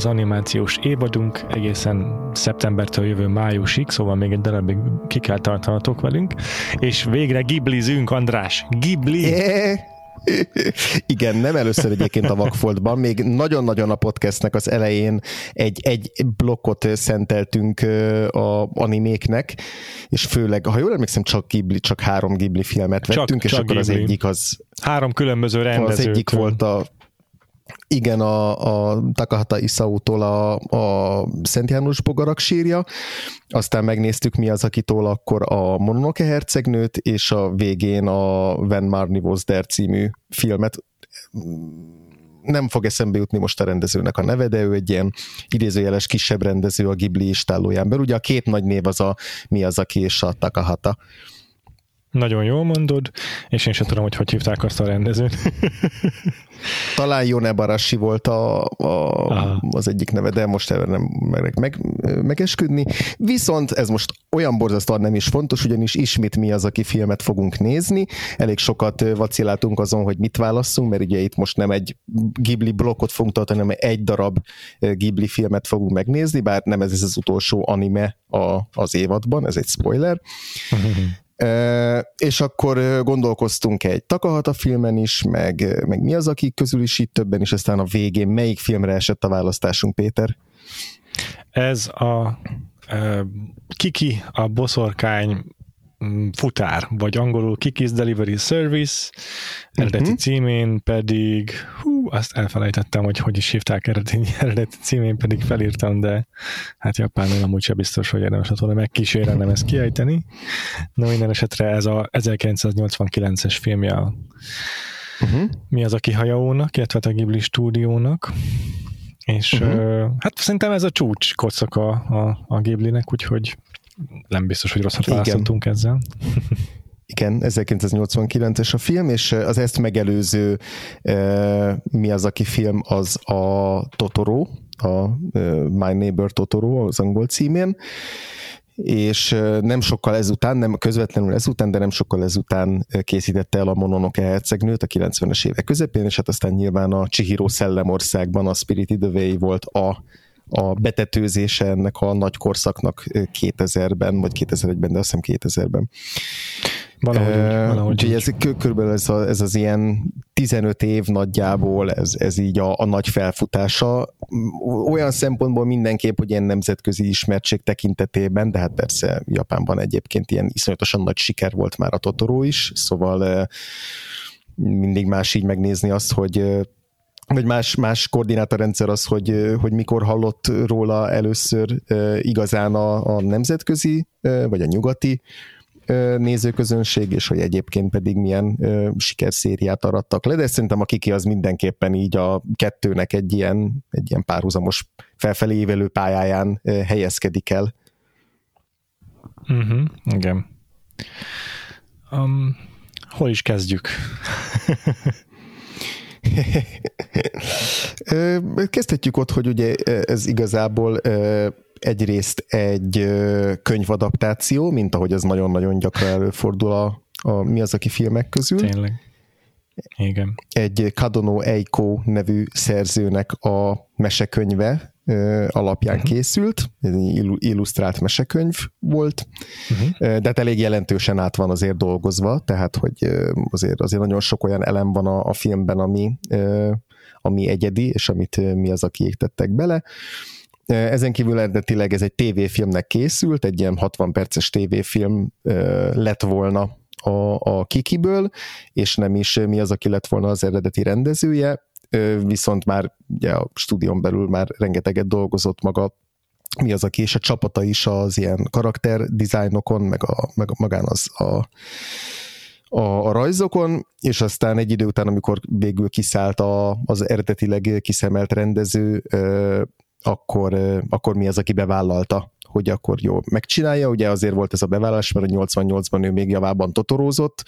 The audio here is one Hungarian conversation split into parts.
Az animációs évadunk egészen szeptembertől jövő májusig, szóval még egy darabig ki kell tartanatok velünk, és végre giblizünk, András, gibli! Yeah. Igen, nem először egyébként a Vakfoltban, még nagyon-nagyon a podcastnek az elején egy, egy blokkot szenteltünk a animéknek, és főleg, ha jól emlékszem, csak Ghibli, csak három Ghibli filmet vettünk, csak, és csak akkor Ghibli. az egyik az... Három különböző rendezőtől. Az egyik volt a igen, a, a Takahata Isao-tól a, a Szent János bogarak sírja, aztán megnéztük mi az, akitól akkor a Mononoke hercegnőt, és a végén a When Marnie Was There című filmet nem fog eszembe jutni most a rendezőnek a neve, de ő egy ilyen idézőjeles kisebb rendező a Ghibli istállóján belül. Ugye a két nagy név az a mi az, aki és a Takahata. Nagyon jól mondod, és én sem tudom, hogy hogy hívták azt a rendezőt. Talán Jone Barashi volt a, a, az egyik neve, de most erre nem merek meg, megesküdni. Viszont ez most olyan borzasztóan nem is fontos, ugyanis ismét mi az, aki filmet fogunk nézni. Elég sokat vaciláltunk azon, hogy mit válasszunk, mert ugye itt most nem egy Ghibli blokkot fogunk tartani, hanem egy darab Ghibli filmet fogunk megnézni, bár nem ez, ez az utolsó anime a, az évadban, ez egy spoiler. És akkor gondolkoztunk egy Takahata filmen is, meg, meg mi az, akik közül is itt többen, és aztán a végén melyik filmre esett a választásunk, Péter? Ez a Kiki, a boszorkány Mm, futár, vagy angolul Kiki's Delivery Service, eredeti uh-huh. címén pedig, hú, azt elfelejtettem, hogy hogy is hívták eredeti, eredeti címén, pedig felírtam, de hát japánul amúgy sem biztos, hogy érdemes volna megkísérelnem ezt kiejteni. No, minden esetre ez a 1989-es filmje a uh-huh. mi az a Kihajaónak, illetve a Ghibli stúdiónak, és uh-huh. hát szerintem ez a csúcs kocaka a, a Ghibli-nek, úgyhogy nem biztos, hogy rosszat választottunk ezzel. Igen, 1989-es a film, és az ezt megelőző mi az, aki film, az a Totoro, a My Neighbor Totoro az angol címén, és nem sokkal ezután, nem közvetlenül ezután, de nem sokkal ezután készítette el a Mononoke hercegnőt a 90-es évek közepén, és hát aztán nyilván a Chihiro Szellemországban a Spirited Away volt a a betetőzése ennek a nagy korszaknak 2000-ben, vagy 2001-ben, de azt hiszem 2000-ben. Valahogy, uh, valahogy úgyhogy ez körülbelül ez, a, ez az ilyen 15 év nagyjából, ez, ez így a, a nagy felfutása. Olyan szempontból mindenképp, hogy ilyen nemzetközi ismertség tekintetében, de hát persze Japánban egyébként ilyen iszonyatosan nagy siker volt már a Totoro is, szóval mindig más így megnézni azt, hogy vagy más, más koordinátorrendszer az, hogy, hogy mikor hallott róla először igazán a, a nemzetközi, vagy a nyugati nézőközönség, és hogy egyébként pedig milyen sikerszériát arattak le, de szerintem a Kiki az mindenképpen így a kettőnek egy ilyen, egy ilyen párhuzamos felfelé évelő pályáján helyezkedik el. Uh-huh, igen. Um, hol is kezdjük? Kezdhetjük ott, hogy ugye ez igazából egyrészt egy könyvadaptáció, mint ahogy ez nagyon-nagyon gyakran előfordul a, a Mi az, aki filmek közül. Tényleg. Igen. Egy Kadono Eiko nevű szerzőnek a mesekönyve alapján uh-huh. készült, ez egy illusztrált mesekönyv volt, uh-huh. de hát elég jelentősen át van azért dolgozva, tehát hogy azért, azért nagyon sok olyan elem van a, a filmben, ami, ami egyedi, és amit mi az, aki égtettek bele. Ezen kívül eredetileg ez egy tévéfilmnek készült, egy ilyen 60 perces tévéfilm lett volna a, a Kikiből, és nem is mi az, aki lett volna az eredeti rendezője, viszont már ugye a stúdión belül már rengeteget dolgozott maga mi az, aki és a csapata is az ilyen karakter dizájnokon, meg, a, meg magán az a, a, a rajzokon, és aztán egy idő után, amikor végül kiszállt a, az eredetileg kiszemelt rendező, akkor, akkor mi az, aki bevállalta, hogy akkor jó megcsinálja. Ugye azért volt ez a bevállalás, mert a 88-ban ő még javában totorózott,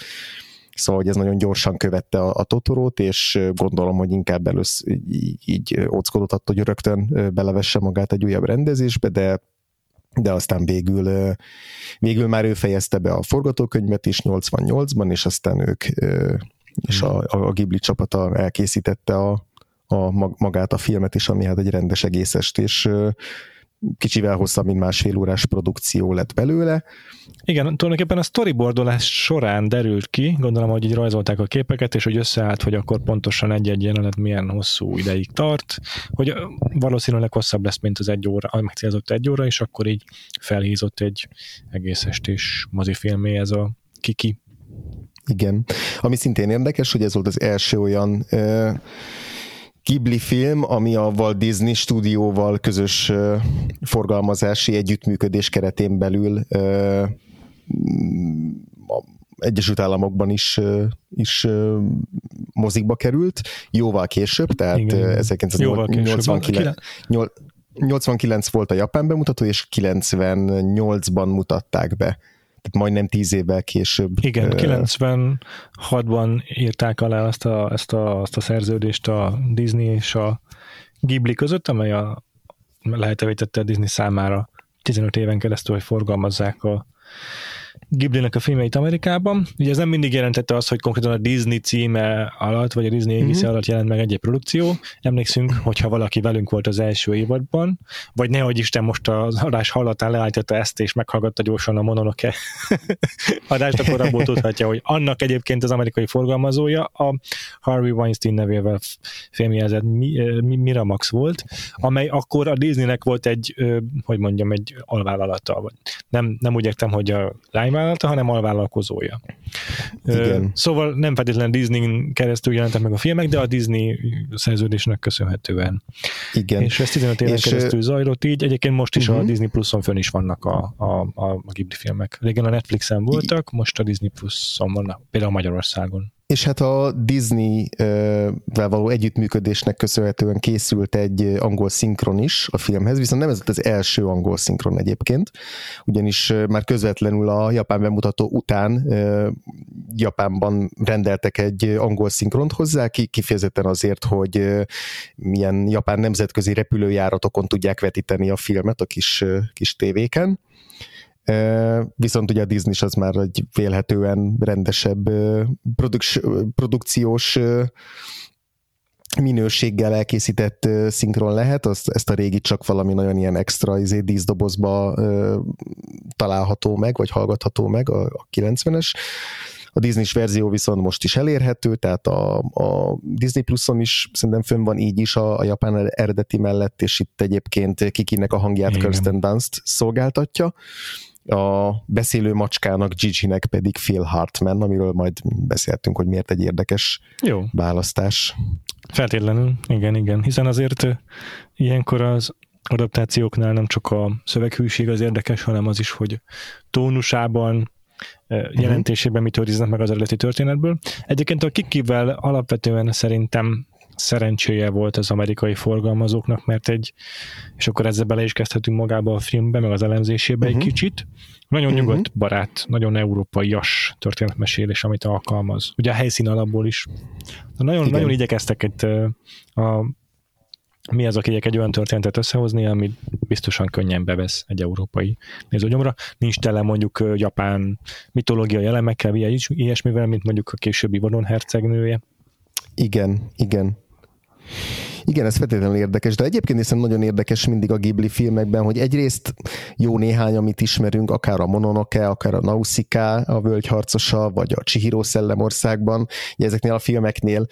Szóval, hogy ez nagyon gyorsan követte a, a Totorót, és gondolom, hogy inkább először így, így óckodott attól, hogy rögtön belevesse magát egy újabb rendezésbe, de de aztán végül, végül már ő fejezte be a forgatókönyvet is 88-ban, és aztán ők és a, a Ghibli csapata elkészítette a, a magát a filmet is, ami hát egy rendes egészest, és kicsivel hosszabb, mint másfél órás produkció lett belőle. Igen, tulajdonképpen a storyboardolás során derült ki, gondolom, hogy így rajzolták a képeket, és hogy összeállt, hogy akkor pontosan egy-egy jelenet milyen hosszú ideig tart, hogy valószínűleg hosszabb lesz, mint az egy óra, megcélzott egy óra, és akkor így felhízott egy egész estés mozifilmé ez a Kiki. Igen. Ami szintén érdekes, hogy ez volt az első olyan uh, Ghibli film, ami a Walt Disney stúdióval közös forgalmazási együttműködés keretén belül a Egyesült Államokban is, is mozikba került, jóval később, tehát Igen, 1989 89 volt a japán bemutató, és 98-ban mutatták be tehát majdnem tíz évvel később. Igen, 96-ban írták alá ezt a, ezt a, azt a szerződést a Disney és a Ghibli között, amely a lehetővé tette a Disney számára 15 éven keresztül, hogy forgalmazzák a Ghibli-nek a filmeit Amerikában. Ugye ez nem mindig jelentette azt, hogy konkrétan a Disney címe alatt, vagy a Disney égisze mm-hmm. alatt jelent meg egy-egy produkció. Emlékszünk, hogyha valaki velünk volt az első évadban, vagy nehogy Isten most az adás hallatán leállította ezt, és meghallgatta gyorsan a Mononoke adást, akkor abból tudhatja, hogy annak egyébként az amerikai forgalmazója a Harvey Weinstein nevével fémjelzett Miramax volt, amely akkor a Disneynek volt egy, hogy mondjam, egy alvállalata. Nem, nem úgy értem, hogy a lányvállalata, hanem alvállalkozója. Igen. Szóval nem feltétlenül Disney keresztül jelentek meg a filmek, de a Disney szerződésnek köszönhetően. Igen. És ez 15 éven és keresztül zajlott így. Egyébként most is uh-huh. a mhm. Disney Plus-on fönn is vannak a, a, a, a Ghibli filmek. Régen a Netflixen voltak, most a Disney Plus-on vannak, például Magyarországon. És hát a Disney-vel való együttműködésnek köszönhetően készült egy angol szinkron is a filmhez, viszont nem ez az első angol szinkron egyébként, ugyanis már közvetlenül a japán bemutató után Japánban rendeltek egy angol szinkront hozzá, kifejezetten azért, hogy milyen japán nemzetközi repülőjáratokon tudják vetíteni a filmet a kis, kis tévéken Viszont ugye a Disney az már egy vélhetően rendesebb produk- produkciós minőséggel elkészített szinkron lehet, azt, ezt a régi csak valami nagyon ilyen extra izé, díszdobozba ö, található meg, vagy hallgatható meg a, a 90-es. A Disney-s verzió viszont most is elérhető, tehát a, a Disney Plus-on is szerintem fönn van így is a, a japán eredeti mellett, és itt egyébként Kikinek a hangját Igen. Kirsten Dunst szolgáltatja a beszélő macskának, Gigi-nek pedig Phil Hartman, amiről majd beszéltünk, hogy miért egy érdekes Jó. választás. Feltétlenül, igen, igen, hiszen azért ilyenkor az adaptációknál nem csak a szöveghűség az érdekes, hanem az is, hogy tónusában, jelentésében mit őriznek meg az eredeti történetből. Egyébként a Kikivel alapvetően szerintem szerencséje volt az amerikai forgalmazóknak, mert egy, és akkor ezzel bele is kezdhetünk magába a filmbe, meg az elemzésébe uh-huh. egy mhm. kicsit. Nagyon uh-huh. nyugodt barát, nagyon európaias történetmesélés, amit alkalmaz. Ugye a helyszín alapból is. Nagyon, nagyon igyekeztek egy, a, mi az, aki egy olyan történetet összehozni, ami biztosan könnyen bevesz egy európai nézőgyomra. Nincs tele mondjuk japán mitológiai elemekkel, ilyesmivel, mint mondjuk a későbbi Vodon hercegnője. Igen, igen. Igen, ez feltétlenül érdekes, de egyébként hiszen nagyon érdekes mindig a Ghibli filmekben, hogy egyrészt jó néhány, amit ismerünk, akár a Mononoke, akár a Nausicaa, a völgyharcosa, vagy a Chihiro szellemországban, ezeknél a filmeknél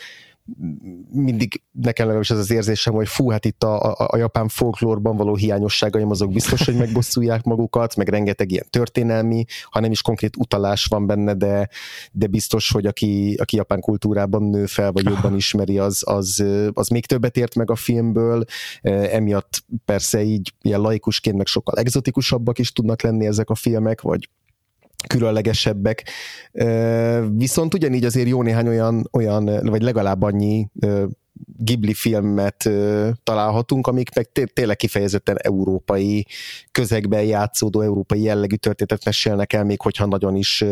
mindig nekem legalábbis ez az érzésem, hogy fú, hát itt a, a, a japán folklórban való hiányosságaim azok biztos, hogy megbosszulják magukat, meg rengeteg ilyen történelmi, ha nem is konkrét utalás van benne, de, de biztos, hogy aki, aki japán kultúrában nő fel, vagy jobban ismeri, az, az, az még többet ért meg a filmből, emiatt persze így ilyen laikusként meg sokkal egzotikusabbak is tudnak lenni ezek a filmek, vagy különlegesebbek. Viszont ugyanígy azért jó néhány olyan, olyan vagy legalább annyi Ghibli filmet találhatunk, amik meg tényleg kifejezetten európai közegben játszódó, európai jellegű történetet mesélnek el, még hogyha nagyon is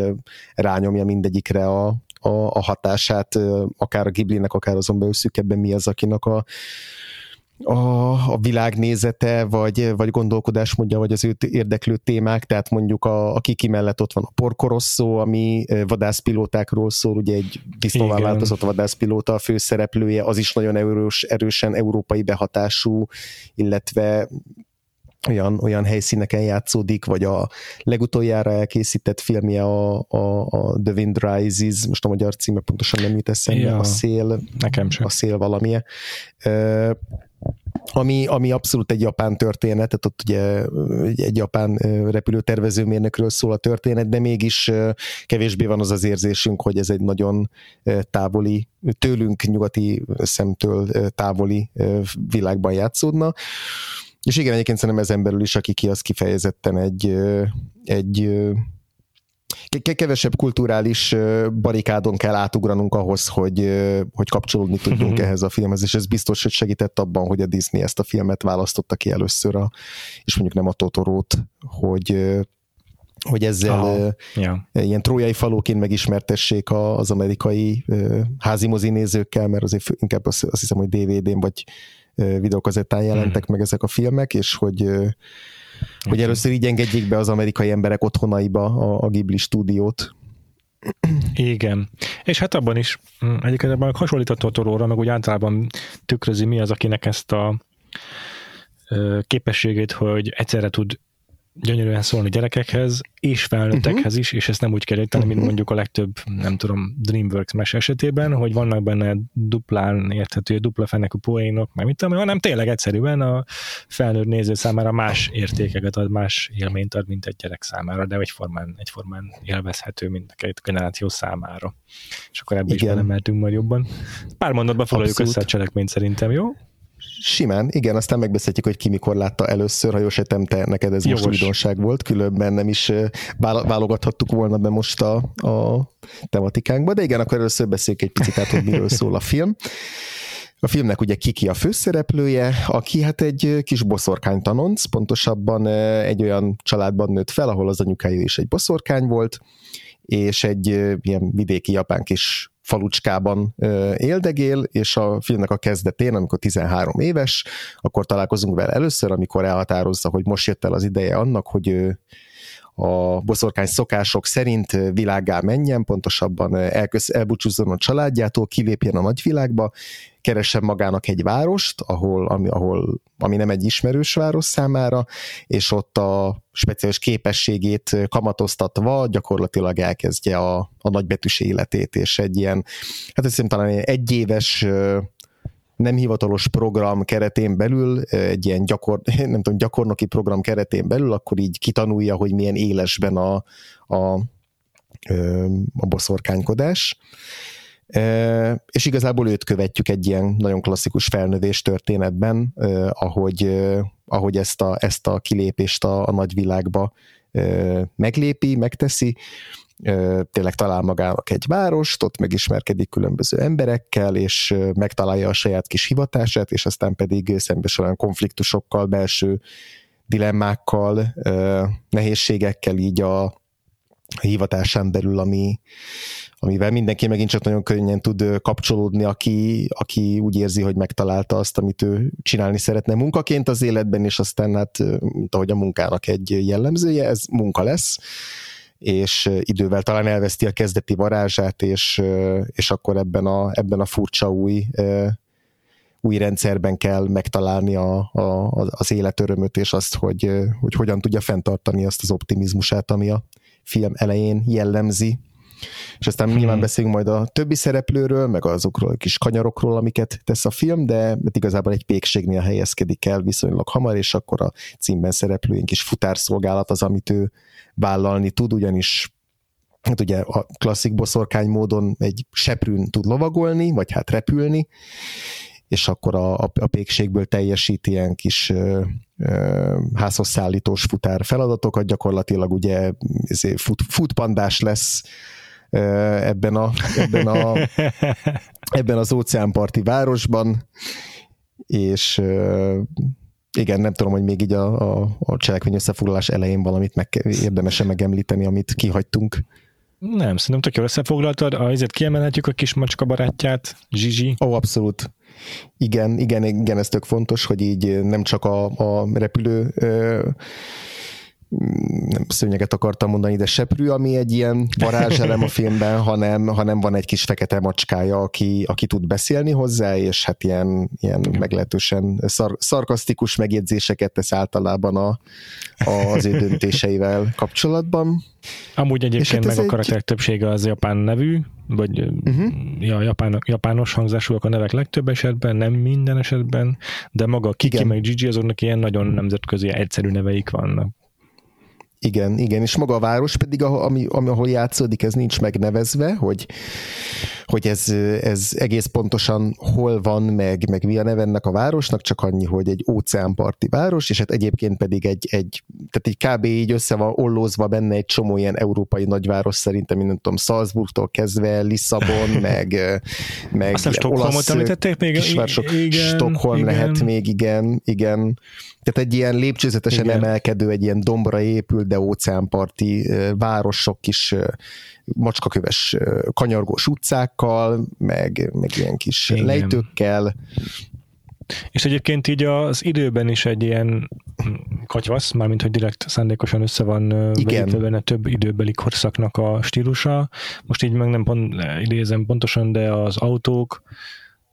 rányomja mindegyikre a, a, a hatását, akár a Ghiblinek, akár azon belül szükebben mi az, akinek a, a, a világnézete, vagy, vagy gondolkodásmódja, vagy az őt érdeklő témák, tehát mondjuk a, a Kiki mellett ott van a Porkorosszó, ami vadászpilótákról szól, ugye egy disznóvá változott vadászpilóta a főszereplője, az is nagyon erős, erősen európai behatású, illetve olyan, olyan helyszíneken játszódik, vagy a legutoljára elkészített filmje a, a, a The Wind Rises, most a magyar címe pontosan nem jut eszembe, ja, a szél, nekem sem. a szél valamilyen ami, ami abszolút egy japán történet, tehát ott ugye egy japán repülőtervezőmérnökről szól a történet, de mégis kevésbé van az az érzésünk, hogy ez egy nagyon távoli, tőlünk nyugati szemtől távoli világban játszódna. És igen, egyébként szerintem ezen belül is, aki ki az kifejezetten egy, egy kevesebb kulturális barikádon kell átugranunk ahhoz, hogy, hogy kapcsolódni tudjunk uh-huh. ehhez a filmhez, és ez biztos, hogy segített abban, hogy a Disney ezt a filmet választotta ki először, a, és mondjuk nem a Totorót, hogy hogy ezzel oh, yeah. ilyen trójai falóként megismertessék az amerikai házi mozi nézőkkel, mert azért inkább azt, hiszem, hogy DVD-n vagy videokazettán jelentek hmm. meg ezek a filmek, és hogy Okay. Hogy először így engedjék be az amerikai emberek otthonaiba a, a Ghibli stúdiót. Igen. És hát abban is mm, egyébként ebben hasonlított a Toróra, meg úgy általában tükrözi mi az, akinek ezt a képességét, hogy egyszerre tud gyönyörűen szólni gyerekekhez, és felnőttekhez uh-huh. is, és ezt nem úgy kell érteni, uh-huh. mint mondjuk a legtöbb, nem tudom, DreamWorks mes esetében, hogy vannak benne duplán érthető, dupla fenekű poénok, meg mit tudom, hanem tényleg egyszerűen a felnőtt néző számára más értékeket ad, más élményt ad, mint egy gyerek számára, de egyformán, egyformán élvezhető mind a két generáció számára. És akkor ebbe Igen. is belemeltünk majd jobban. Pár mondatba foglaljuk össze a cselekményt szerintem, jó? Simán, igen, aztán megbeszéljük, hogy ki mikor látta először, ha jól sejtem, te neked ez Jogos. most újdonság volt, különben nem is válogathattuk volna be most a, a tematikánkba, de igen, akkor először beszéljük egy picit át, hogy miről szól a film. A filmnek ugye Kiki a főszereplője, aki hát egy kis boszorkány tanonc, pontosabban egy olyan családban nőtt fel, ahol az anyukája is egy boszorkány volt, és egy ilyen vidéki japán kis falucskában éldegél, és a filmnek a kezdetén, amikor 13 éves, akkor találkozunk vele először, amikor elhatározza, hogy most jött el az ideje annak, hogy ő a boszorkány szokások szerint világgá menjen, pontosabban elköz, elbúcsúzzon a családjától, kilépjen a nagyvilágba, keressen magának egy várost, ahol, ami, ahol, ami nem egy ismerős város számára, és ott a speciális képességét kamatoztatva gyakorlatilag elkezdje a, a nagybetűs életét, és egy ilyen, hát azt hiszem talán egy egyéves nem hivatalos program keretén belül, egy ilyen gyakor, nem tudom, gyakornoki program keretén belül, akkor így kitanulja, hogy milyen élesben a, a, a boszorkánykodás. És igazából őt követjük egy ilyen nagyon klasszikus felnövés történetben, ahogy, ahogy ezt, a, ezt a kilépést a, a nagyvilágba meglépi, megteszi, tényleg talál magának egy várost, ott megismerkedik különböző emberekkel, és megtalálja a saját kis hivatását, és aztán pedig szembesül olyan konfliktusokkal, belső dilemmákkal, nehézségekkel így a, hivatásán belül, ami, amivel mindenki megint csak nagyon könnyen tud kapcsolódni, aki, aki úgy érzi, hogy megtalálta azt, amit ő csinálni szeretne munkaként az életben, és aztán hát, mint ahogy a munkának egy jellemzője, ez munka lesz, és idővel talán elveszti a kezdeti varázsát, és, és akkor ebben a, ebben a furcsa új új rendszerben kell megtalálni a, a, az életörömöt, és azt, hogy, hogy hogyan tudja fenntartani azt az optimizmusát, ami a film elején jellemzi. És aztán hmm. nyilván beszélünk majd a többi szereplőről, meg azokról a kis kanyarokról, amiket tesz a film, de igazából egy pékségnél helyezkedik el viszonylag hamar, és akkor a címben szereplőink kis futárszolgálat az, amit ő vállalni tud, ugyanis hát ugye a klasszik boszorkány módon egy seprűn tud lovagolni, vagy hát repülni, és akkor a, a, a pékségből teljesít ilyen kis ö, ö, házhoz szállítós futár feladatokat, gyakorlatilag ugye fut, futpandás lesz ö, ebben, a, ebben, a, ebben az óceánparti városban, és ö, igen, nem tudom, hogy még így a, a, a cselekvény összefoglalás elején valamit meg érdemese megemlíteni, amit kihagytunk. Nem, szerintem tök jól összefoglaltad. Azért kiemelhetjük a kis macska barátját, Zsizsi. Ó, abszolút. Igen, igen, igen, ez tök fontos, hogy így nem csak a, a repülő nem szőnyeget akartam mondani, de seprű, ami egy ilyen varázselem a filmben, hanem, hanem van egy kis fekete macskája, aki, aki tud beszélni hozzá, és hát ilyen, ilyen meglehetősen szar, szarkasztikus megjegyzéseket tesz általában a, az ő döntéseivel kapcsolatban. Amúgy egyébként hát meg a karakterek egy... többsége az japán nevű, vagy uh-huh. ja, japán, japános hangzásúak a nevek legtöbb esetben, nem minden esetben, de maga Kiki Igen. meg Gigi azoknak ilyen nagyon nemzetközi egyszerű neveik vannak. Igen, igen, és maga a város pedig, ami, ami, ahol játszódik, ez nincs megnevezve, hogy, hogy ez, ez egész pontosan hol van, meg, meg mi a neve ennek a városnak, csak annyi, hogy egy óceánparti város, és hát egyébként pedig egy, egy tehát egy kb. így össze van ollózva benne egy csomó ilyen európai nagyváros szerintem, nem tudom, Salzburgtól kezdve, Lisszabon, meg, meg Aztán Stockholmot említették még? Igen, Stockholm igen. lehet még, igen, igen. Tehát egy ilyen lépcsőzetesen Igen. emelkedő, egy ilyen dombra épült, de óceánparti városok is macskaköves kanyargós utcákkal, meg, meg ilyen kis Igen. lejtőkkel. És egyébként így az időben is egy ilyen katyvasz, mármint hogy direkt szándékosan össze van beépve benne több időbeli korszaknak a stílusa. Most így meg nem pont, idézem pontosan, de az autók,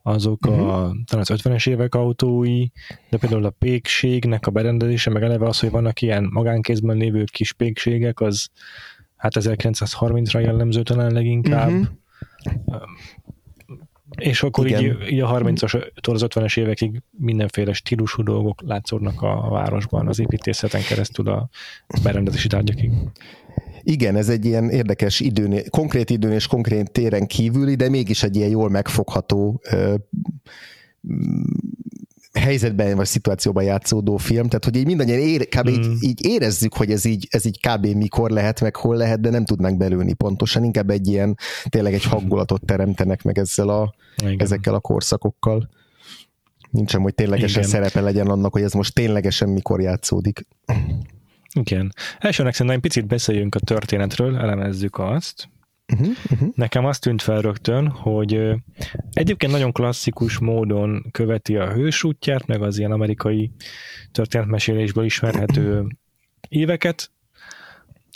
azok uh-huh. a, mhm. talán az 50-es évek autói, de például a pékségnek a berendezése, meg eleve az, hogy vannak ilyen magánkézben lévő kis pékségek, az hát 1930-ra jellemző talán leginkább. Uh-huh. És akkor így, így a 30-as, az 50-es évekig mindenféle stílusú dolgok látszódnak a városban, az építészeten keresztül a berendezési tárgyakig. Igen, ez egy ilyen érdekes időn, konkrét időn és konkrét téren kívüli, de mégis egy ilyen jól megfogható ö, helyzetben vagy szituációban játszódó film, tehát hogy így mindannyian ér, kb. Mm. Így, így érezzük, hogy ez így, ez így kb. mikor lehet, meg hol lehet, de nem tudnánk belőni pontosan, inkább egy ilyen, tényleg egy hangulatot teremtenek meg ezzel a, Igen. ezekkel a korszakokkal. Nincsen, hogy ténylegesen Igen. szerepe legyen annak, hogy ez most ténylegesen mikor játszódik. Igen. Elsőnek szerintem picit beszéljünk a történetről, elemezzük azt. Uh-huh, uh-huh. Nekem azt tűnt fel rögtön, hogy egyébként nagyon klasszikus módon követi a hős útját, meg az ilyen amerikai történetmesélésből ismerhető éveket,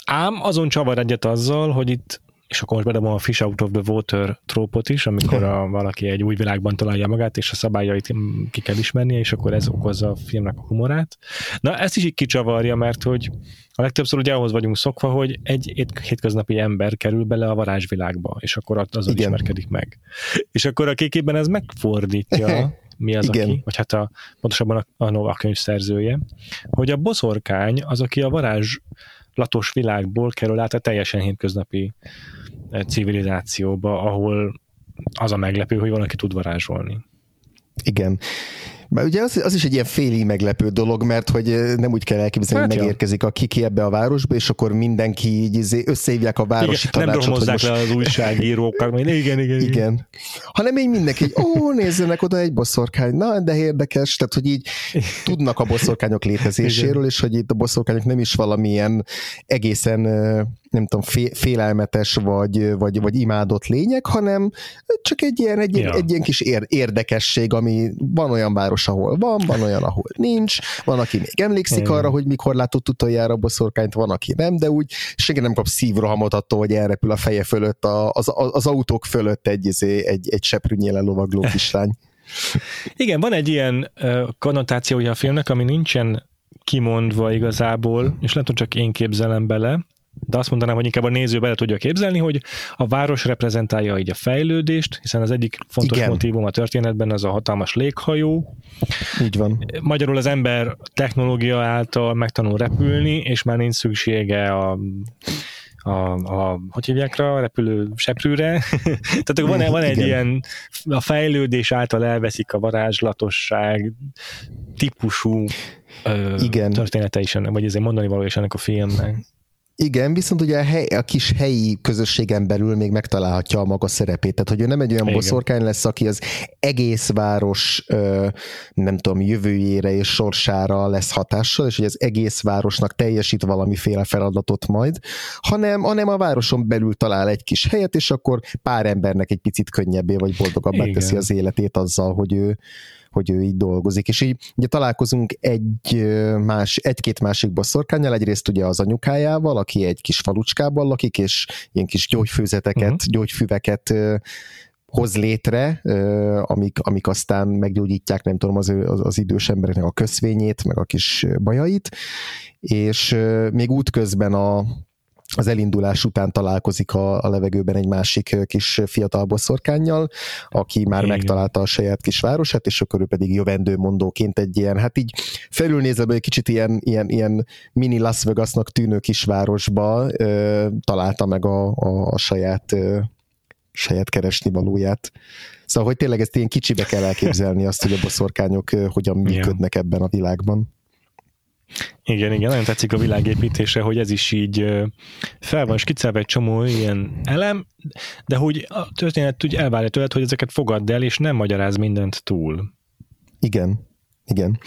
ám azon csavar egyet azzal, hogy itt és akkor most bedobom a Fish Out of the Water trópot is, amikor a, valaki egy új világban találja magát, és a szabályait ki kell ismernie, és akkor ez okozza a filmnek a humorát. Na, ezt is így kicsavarja, mert hogy a legtöbbször ugye ahhoz vagyunk szokva, hogy egy hétköznapi ember kerül bele a varázsvilágba, és akkor azon Igen. ismerkedik meg. És akkor a kékében ez megfordítja, mi az, Igen. aki, vagy hát a, pontosabban a, a, a könyv szerzője, hogy a boszorkány az, aki a varázs latos világból kerül át a teljesen hétköznapi civilizációba, ahol az a meglepő, hogy valaki tud varázsolni. Igen. Mert ugye az, az is egy ilyen féli meglepő dolog, mert hogy nem úgy kell elképzelni, hát hogy megérkezik a kiki ebbe a városba, és akkor mindenki így izé összehívják a városi igen, tanácsot. Nem hogy most... le az újságírókat, igen, igen, igen. igen. Hanem így mindenki, hogy ó, nézzenek oda egy boszorkány, na, de érdekes, tehát hogy így tudnak a boszorkányok létezéséről, igen. és hogy itt a boszorkányok nem is valamilyen egészen nem tudom, félelmetes vagy, vagy, vagy imádott lények, hanem csak egy ilyen, egy, ja. egy ilyen kis érdekesség, ami van olyan város, ahol van, van olyan, ahol nincs, van, aki még emlékszik arra, hogy mikor látott utoljára boszorkányt, van, aki nem, de úgy senki nem kap szívrohamot attól, hogy elrepül a feje fölött, a, az, az autók fölött egy, izé, egy, egy seprűnyélen lovagló kislány. Igen, van egy ilyen uh, konnotációja a filmnek, ami nincsen kimondva igazából, és lehet, hogy csak én képzelem bele, de azt mondanám, hogy inkább a néző bele tudja képzelni, hogy a város reprezentálja így a fejlődést, hiszen az egyik fontos Igen. motivum a történetben az a hatalmas léghajó. Így van. Magyarul az ember technológia által megtanul repülni, és már nincs szüksége a a, a hogy hívják rá, a repülő seprűre. Tehát van, van egy Igen. ilyen, a fejlődés által elveszik a varázslatosság típusú Igen. története is, vagy ezért mondani való is ennek a filmnek. Igen, viszont ugye a, hely, a kis helyi közösségen belül még megtalálhatja a maga szerepét. Tehát, hogy ő nem egy olyan Igen. boszorkány lesz, aki az egész város, nem tudom, jövőjére és sorsára lesz hatással, és hogy az egész városnak teljesít valamiféle feladatot majd, hanem, hanem a városon belül talál egy kis helyet, és akkor pár embernek egy picit könnyebbé vagy boldogabbá Igen. teszi az életét azzal, hogy ő, hogy ő így dolgozik. És így ugye találkozunk egy más, egy-két másik bosszorkányjal, egyrészt ugye az anyukájával, aki egy kis falucskában lakik, és ilyen kis gyógyfőzeteket, uh-huh. gyógyfüveket hoz létre, amik, amik aztán meggyógyítják, nem tudom, az, az, az idős embereknek a köszvényét, meg a kis bajait, és még útközben a, az elindulás után találkozik a, a levegőben egy másik kis fiatal boszorkányjal, aki már Igen. megtalálta a saját kis városát, és akkor ő pedig jövendőmondóként egy ilyen, hát így felülnézve egy kicsit ilyen, ilyen, ilyen mini Las Vegasnak tűnő kisvárosba ö, találta meg a, a, a saját ö, saját keresni valóját. Szóval, hogy tényleg ezt ilyen kicsibe kell elképzelni azt, hogy a boszorkányok hogyan működnek yeah. ebben a világban. Igen, igen, nagyon tetszik a világépítése, hogy ez is így fel van skiccelve egy csomó ilyen elem, de hogy a történet úgy elvárja tőled, hogy ezeket fogadd el, és nem magyaráz mindent túl. Igen, igen.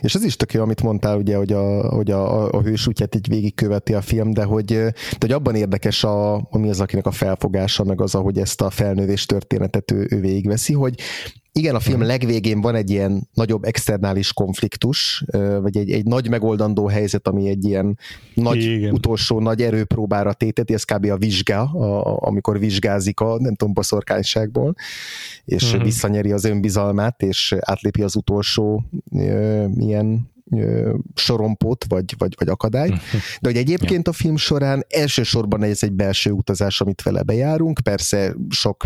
És ez is tök jó, amit mondtál, ugye, hogy a, hogy a, a hős útját így végigköveti a film, de hogy, de hogy abban érdekes, a, mi az, akinek a felfogása, meg az, ahogy ezt a felnővés történetet ő, ő végigveszi, hogy igen, a film mhm. legvégén van egy ilyen nagyobb externális konfliktus, vagy egy, egy nagy megoldandó helyzet, ami egy ilyen nagy Igen. utolsó nagy erőpróbára téteti, ez kb. a vizsga, a, amikor vizsgázik a, nem tudom, boszorkányságból, és uh-huh. visszanyeri az önbizalmát, és átlépi az utolsó uh, ilyen sorompót, vagy, vagy, vagy akadály. De hogy egyébként a film során elsősorban ez egy belső utazás, amit vele bejárunk, persze sok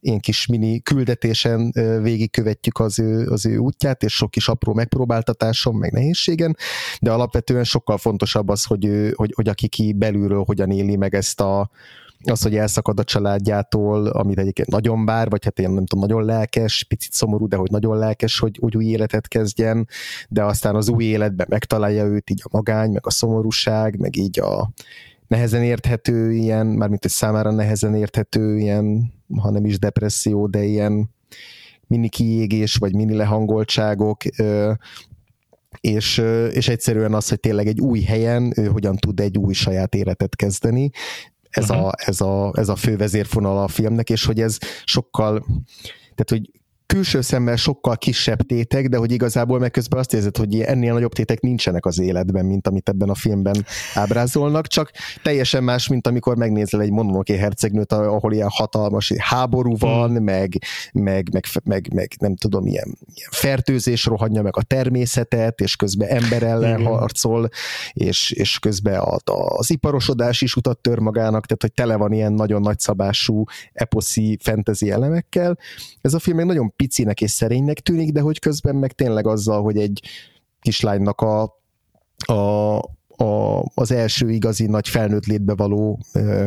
ilyen kis mini küldetésen végigkövetjük az ő, az ő útját, és sok kis apró megpróbáltatáson, meg nehézségen, de alapvetően sokkal fontosabb az, hogy, ő, hogy, hogy aki ki belülről hogyan éli meg ezt a, az, hogy elszakad a családjától, amit egyébként nagyon bár, vagy hát én nem tudom, nagyon lelkes, picit szomorú, de hogy nagyon lelkes, hogy, hogy új életet kezdjen, de aztán az új életben megtalálja őt így a magány, meg a szomorúság, meg így a nehezen érthető ilyen, mármint egy számára nehezen érthető ilyen, ha nem is depresszió, de ilyen mini kiégés, vagy mini lehangoltságok, és, és egyszerűen az, hogy tényleg egy új helyen ő hogyan tud egy új saját életet kezdeni, ez, uh-huh. a, ez, a, ez a fő vezérfonal a filmnek, és hogy ez sokkal, tehát hogy külső szemmel sokkal kisebb tétek, de hogy igazából meg közben azt érzed, hogy ennél nagyobb tétek nincsenek az életben, mint amit ebben a filmben ábrázolnak, csak teljesen más, mint amikor megnézel egy Mononoke hercegnőt, ahol ilyen hatalmas háború van, hmm. meg, meg, meg, meg, meg, nem tudom, ilyen, ilyen fertőzés rohanja meg a természetet, és közben ember ellen hmm. harcol, és, és közben a, az iparosodás is utat tör magának, tehát hogy tele van ilyen nagyon nagyszabású eposzi fantasy elemekkel. Ez a film még nagyon picinek és szerénynek tűnik, de hogy közben meg tényleg azzal, hogy egy kislánynak a, a, a, az első igazi nagy felnőtt létbe való ö,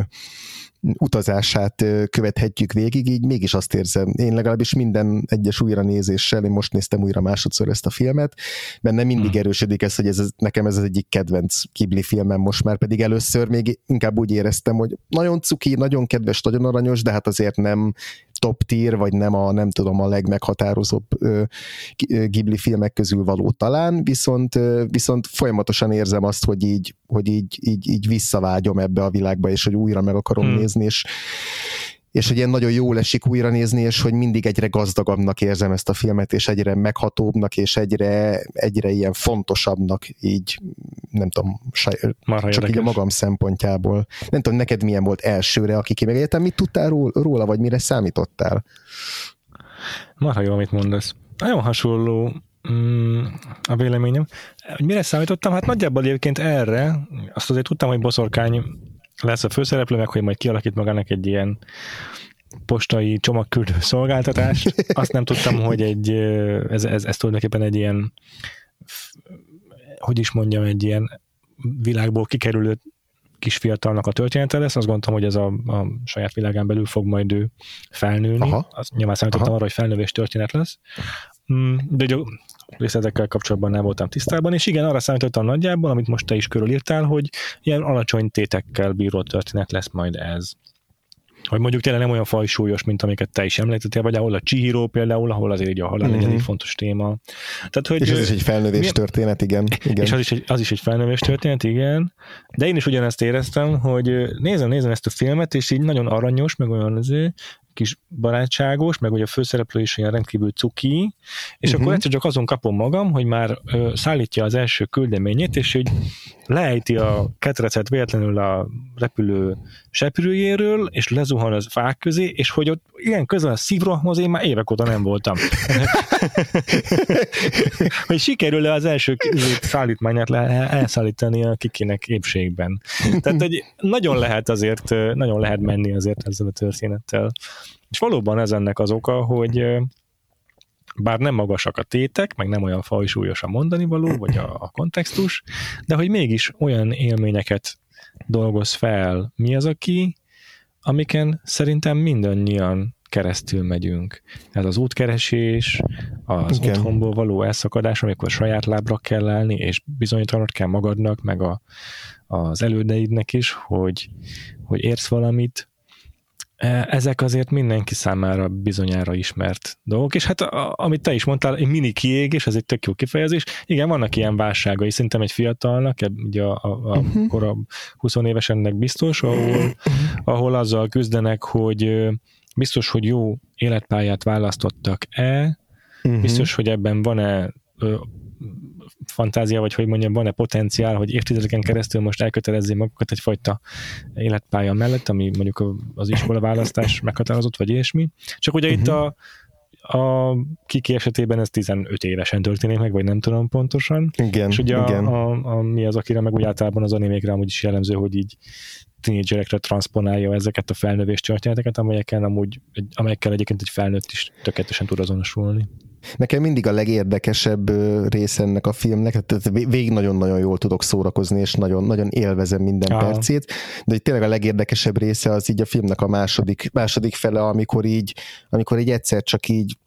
utazását követhetjük végig, így mégis azt érzem, én legalábbis minden egyes újra nézéssel, én most néztem újra másodszor ezt a filmet, benne mindig hmm. erősödik ez, hogy ez, nekem ez az egyik kedvenc Kibli filmem most már, pedig először még inkább úgy éreztem, hogy nagyon cuki, nagyon kedves, nagyon aranyos, de hát azért nem top tier, vagy nem a, nem tudom, a legmeghatározóbb Ghibli filmek közül való talán, viszont, viszont folyamatosan érzem azt, hogy így, hogy így, így, így visszavágyom ebbe a világba, és hogy újra meg akarom hmm. nézni, és, és hogy ilyen nagyon jól esik újra nézni, és hogy mindig egyre gazdagabbnak érzem ezt a filmet, és egyre meghatóbbnak, és egyre, egyre ilyen fontosabbnak így, nem tudom, saj, csak érdekes. így a magam szempontjából. Nem tudom, neked milyen volt elsőre, aki meg egyetem, mit tudtál róla, vagy mire számítottál? Marha jó, amit mondasz. Nagyon hasonló mm, a véleményem. Mire számítottam? Hát nagyjából egyébként erre, azt azért tudtam, hogy boszorkány lesz a főszereplő, meg hogy majd kialakít magának egy ilyen postai csomagküldő szolgáltatást. Azt nem tudtam, hogy egy, ez, ez, ez tulajdonképpen egy ilyen, hogy is mondjam, egy ilyen világból kikerülő kisfiatalnak a története lesz, azt gondoltam, hogy ez a, a saját világán belül fog majd ő felnőni. Aha. Azt nyilván számítottam arra, hogy felnövés történet lesz. Mm, de részletekkel kapcsolatban nem voltam tisztában, és igen, arra számítottam nagyjából, amit most te is körülírtál, hogy ilyen alacsony tétekkel bíró történet lesz majd ez hogy mondjuk tényleg nem olyan fajsúlyos, mint amiket te is említettél, vagy ahol a Chihiro például, ahol azért így a halál uh-huh. egy mhm. fontos téma. Tehát, hogy, és ez is egy felnövés milyen, történet, igen. igen. És az is, egy, az is egy felnövés történet, igen. De én is ugyanezt éreztem, hogy nézem, nézem ezt a filmet, és így nagyon aranyos, meg olyan azért, kis barátságos, meg hogy a főszereplő is olyan rendkívül cuki, és uh-huh. akkor egyszer csak azon kapom magam, hogy már ö, szállítja az első küldeményét, és hogy lejti a ketrecet véletlenül a repülő sepülőjéről, és lezuhan az fák közé, és hogy ott ilyen közel a szívrohamhoz én már évek óta nem voltam. hogy sikerül-e az első szállítmányát le, elszállítani a kikinek épségben. Tehát, hogy nagyon lehet azért, nagyon lehet menni azért ezzel a történettel. És valóban ez ennek az oka, hogy bár nem magasak a tétek, meg nem olyan fajsúlyos a mondani való, vagy a, a kontextus, de hogy mégis olyan élményeket dolgoz fel mi az, aki, amiken szerintem mindannyian keresztül megyünk. Ez az útkeresés, az Igen. otthonból való elszakadás, amikor saját lábra kell állni, és bizonyítanod kell magadnak, meg a, az elődeidnek is, hogy, hogy érsz valamit, ezek azért mindenki számára bizonyára ismert dolgok, és hát a, amit te is mondtál, egy mini kiégés, ez egy tök jó kifejezés. Igen, vannak ilyen válságai, szerintem egy fiatalnak, ugye a, a, a uh-huh. kora 20 évesennek biztos, ahol, ahol azzal küzdenek, hogy biztos, hogy jó életpályát választottak-e, uh-huh. biztos, hogy ebben van-e fantázia, vagy hogy mondjam, van-e potenciál, hogy évtizedeken keresztül most elkötelezzék magukat egyfajta életpálya mellett, ami mondjuk az iskola választás meghatározott, vagy ilyesmi. Csak ugye uh-huh. itt a, a Kiki esetében ez 15 évesen történik meg, vagy nem tudom pontosan. Igen, és ugye igen. A, a, a, mi az, akire meg úgy általában az animékre amúgy is jellemző, hogy így tínédzserekre transponálja ezeket a felnövés történeteket, amelyekkel amúgy, amelyekkel egyébként egy felnőtt is tökéletesen tud azonosulni. Nekem mindig a legérdekesebb része ennek a filmnek, tehát végig nagyon-nagyon jól tudok szórakozni, és nagyon, nagyon élvezem minden Aha. percét, de hogy tényleg a legérdekesebb része az így a filmnek a második, második fele, amikor így, amikor így egyszer csak így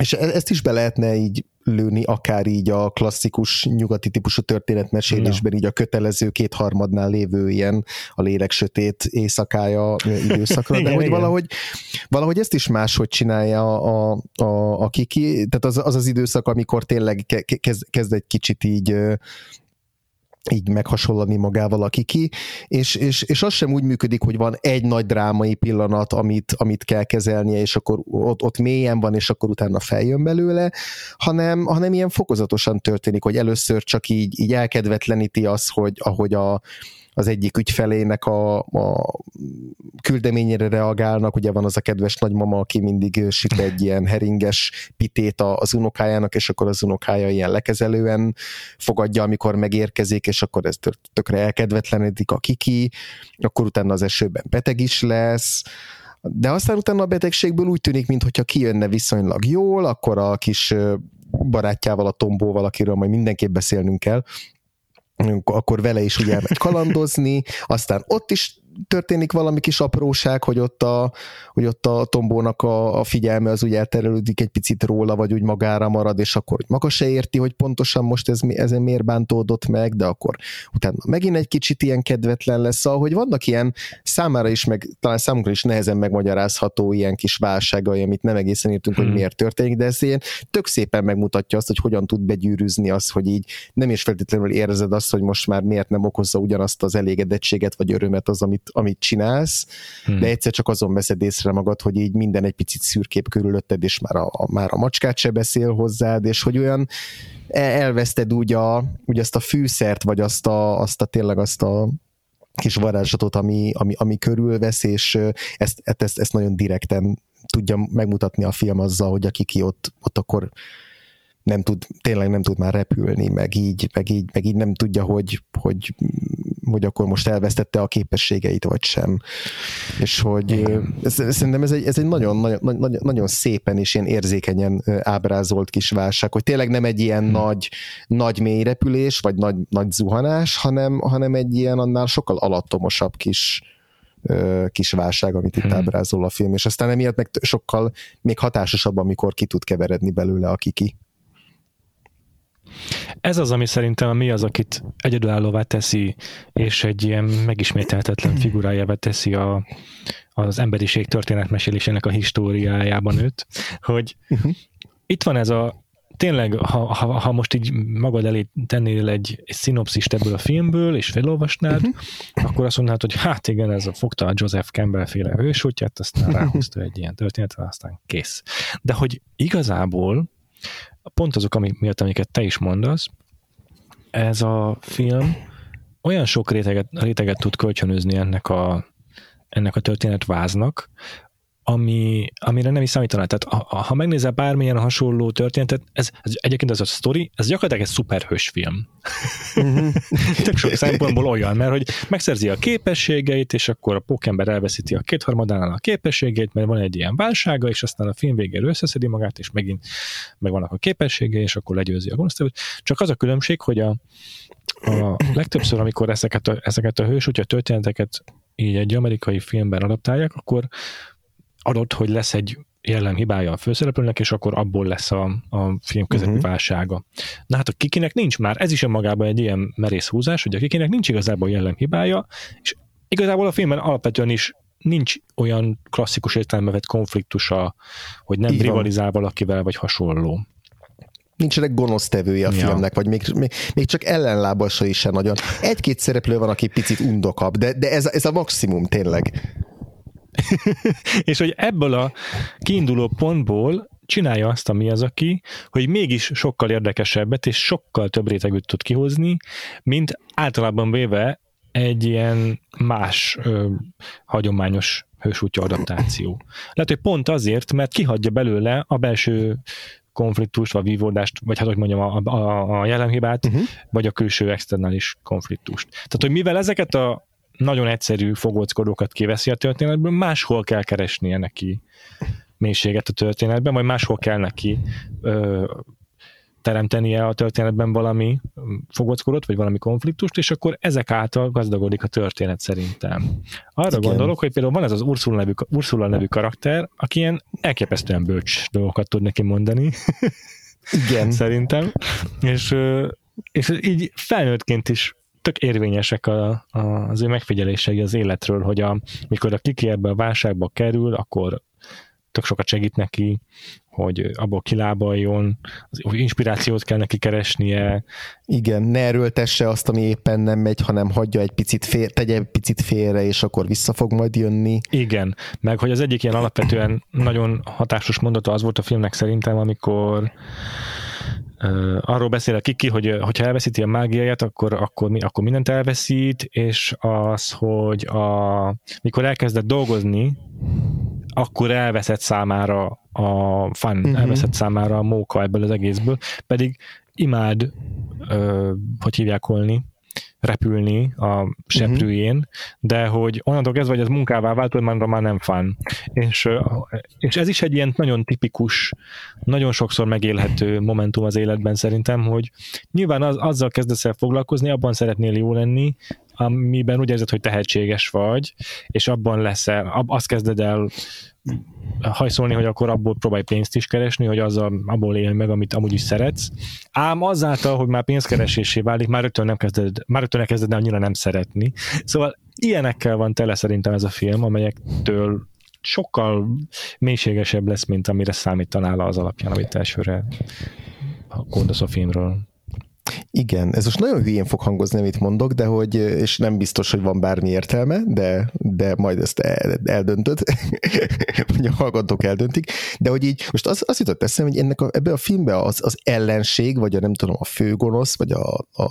és e-, ezt is be lehetne így lőni, akár így a klasszikus nyugati típusú történetmesélésben, no. így a kötelező kétharmadnál lévő ilyen a lélek sötét éjszakája időszakra, igen, de hogy igen. valahogy, valahogy ezt is máshogy csinálja a, a, a Kiki, tehát az, az az időszak, amikor tényleg kezd, kezd egy kicsit így így meghasonlani magával a kiki, és, és, és az sem úgy működik, hogy van egy nagy drámai pillanat, amit, amit kell kezelnie, és akkor ott, ott mélyen van, és akkor utána feljön belőle, hanem, hanem ilyen fokozatosan történik, hogy először csak így, így elkedvetleníti az, hogy ahogy a, az egyik ügyfelének a, a küldeményére reagálnak, ugye van az a kedves nagymama, aki mindig süt egy ilyen heringes pitét az unokájának, és akkor az unokája ilyen lekezelően fogadja, amikor megérkezik, és akkor ez tökre elkedvetlenedik a kiki, akkor utána az esőben beteg is lesz, de aztán utána a betegségből úgy tűnik, mintha kijönne viszonylag jól, akkor a kis barátjával, a tombóval, akiről majd mindenképp beszélnünk kell, akkor vele is ugye elmegy kalandozni, aztán ott is történik valami kis apróság, hogy ott a, hogy ott a tombónak a, a figyelme az úgy elterelődik egy picit róla, vagy úgy magára marad, és akkor hogy maga se érti, hogy pontosan most ez, ezen miért bántódott meg, de akkor utána megint egy kicsit ilyen kedvetlen lesz, szóval, hogy vannak ilyen számára is, meg talán számunkra is nehezen megmagyarázható ilyen kis válságai, amit nem egészen értünk, hmm. hogy miért történik, de ez ilyen tök szépen megmutatja azt, hogy hogyan tud begyűrűzni az, hogy így nem is feltétlenül érzed azt, hogy most már miért nem okozza ugyanazt az elégedettséget vagy örömet az, amit amit csinálsz, hmm. de egyszer csak azon veszed észre magad, hogy így minden egy picit szürkép körülötted, és már a, a, már a macskát se beszél hozzád, és hogy olyan elveszted úgy, a, úgy azt a fűszert, vagy azt a, azt a tényleg azt a kis varázslatot, ami, ami, ami körülvesz, és ezt, ezt, ezt nagyon direkten tudja megmutatni a film azzal, hogy aki ki ott, ott akkor nem tud, tényleg nem tud már repülni, meg így, meg így, meg így nem tudja, hogy, hogy hogy akkor most elvesztette a képességeit, vagy sem. És hogy ez, szerintem ez egy, ez egy nagyon, nagyon, nagyon szépen és ilyen érzékenyen ábrázolt kis válság, hogy tényleg nem egy ilyen hmm. nagy, nagy mélyrepülés, vagy nagy, nagy zuhanás, hanem, hanem egy ilyen annál sokkal alattomosabb kis, kis válság, amit itt hmm. ábrázol a film, és aztán emiatt meg sokkal még hatásosabb, amikor ki tud keveredni belőle a kiki. Ez az, ami szerintem mi az, akit egyedülállóvá teszi, és egy ilyen megismételhetetlen figurájává teszi a, az emberiség történetmesélésének a históriájában őt, hogy uh-huh. itt van ez a tényleg, ha, ha, ha most így magad elé tennél egy, egy szinopszist ebből a filmből, és felolvasnád, uh-huh. akkor azt mondnád, hogy hát igen, ez a, fogta a Joseph Campbell féle hősútját, aztán ráhúzta egy ilyen történetre, aztán kész. De hogy igazából pont azok, amik miatt, amiket te is mondasz, ez a film olyan sok réteget, réteget tud kölcsönözni ennek a, ennek a történetváznak, ami, amire nem is számítaná. Tehát ha, ha megnézel bármilyen hasonló történetet, ez, ez egyébként az a sztori, ez gyakorlatilag egy szuperhős film. Uh-huh. Tök sok szempontból olyan, mert hogy megszerzi a képességeit, és akkor a pókember elveszíti a kétharmadánál a képességeit, mert van egy ilyen válsága, és aztán a film végéről összeszedi magát, és megint megvannak a képességei, és akkor legyőzi a gonosztevőt. Csak az a különbség, hogy a, a legtöbbször, amikor ezeket a, ezeket a hősútya történeteket így egy amerikai filmben adaptálják, akkor adott, hogy lesz egy jellemhibája a főszereplőnek, és akkor abból lesz a, a film közepi uh-huh. válsága. Na hát a Kikinek nincs már, ez is önmagában egy ilyen merész húzás, hogy a Kikinek nincs igazából jellemhibája, és igazából a filmben alapvetően is nincs olyan klasszikus értelembe vett konfliktusa, hogy nem Így rivalizál van. valakivel, vagy hasonló nincsenek gonosztevője a ja. filmnek, vagy még, még, még csak ellenlábasa is sem nagyon. Egy-két szereplő van, aki picit undokabb, de, de ez, ez a maximum tényleg. és hogy ebből a kiinduló pontból csinálja azt a mi az, aki, hogy mégis sokkal érdekesebbet és sokkal több rétegűt tud kihozni, mint általában véve egy ilyen más ö, hagyományos hősútja adaptáció. Lehet, hogy pont azért, mert kihagyja belőle a belső konfliktust, vagy vívódást, vagy hát hogy mondjam, a, a, a jelenhibát, uh-huh. vagy a külső externális konfliktust. Tehát, hogy mivel ezeket a nagyon egyszerű fogóckodókat kiveszi a történetből, máshol kell keresnie neki mélységet a történetben, vagy máshol kell neki ö, teremtenie a történetben valami fogóckodót, vagy valami konfliktust, és akkor ezek által gazdagodik a történet szerintem. Arra Igen. gondolok, hogy például van ez az Ursula nevű, Ursula nevű karakter, aki ilyen elképesztően bölcs dolgokat tud neki mondani. Igen. szerintem. És, és így felnőttként is tök érvényesek a, a, az ő megfigyelései az életről, hogy a, mikor a kiki ebbe a válságba kerül, akkor tök sokat segít neki, hogy abból kilábaljon, az inspirációt kell neki keresnie. Igen, ne erőltesse azt, ami éppen nem megy, hanem hagyja egy picit fél, tegye egy picit félre, és akkor vissza fog majd jönni. Igen, meg hogy az egyik ilyen alapvetően nagyon hatásos mondata az volt a filmnek szerintem, amikor Uh, arról beszél a Kiki, hogy hogyha elveszíti a mágiáját, akkor, akkor, mi, akkor mindent elveszít, és az, hogy a, mikor elkezdett dolgozni, akkor elveszett számára a fun, uh-huh. elveszett számára a móka ebből az egészből, pedig imád, uh, hogy hívják holni, repülni a seprűjén, uh-huh. de hogy onnantól kezdve, hogy ez munkává vált, hogy már nem fán. És, és ez is egy ilyen nagyon tipikus, nagyon sokszor megélhető momentum az életben szerintem, hogy nyilván az, azzal kezdesz el foglalkozni, abban szeretnél jó lenni, amiben úgy érzed, hogy tehetséges vagy, és abban leszel, azt kezded el hajszolni, hogy akkor abból próbálj pénzt is keresni, hogy azzal, abból élj meg, amit amúgy is szeretsz. Ám azáltal, hogy már pénzkeresésé válik, már rögtön nem kezded, már rögtön kezded annyira nem szeretni. Szóval ilyenekkel van tele szerintem ez a film, amelyektől sokkal mélységesebb lesz, mint amire számítanál az alapján, amit elsőre gondolsz a filmről. Igen, ez most nagyon hülyén fog hangozni, amit mondok, de hogy, és nem biztos, hogy van bármi értelme, de, de majd ezt eldöntöd, vagy a hallgatók eldöntik, de hogy így, most az, az jutott eszembe, hogy ennek a, ebbe a filmbe az, az ellenség, vagy a nem tudom, a főgonosz, vagy a, a,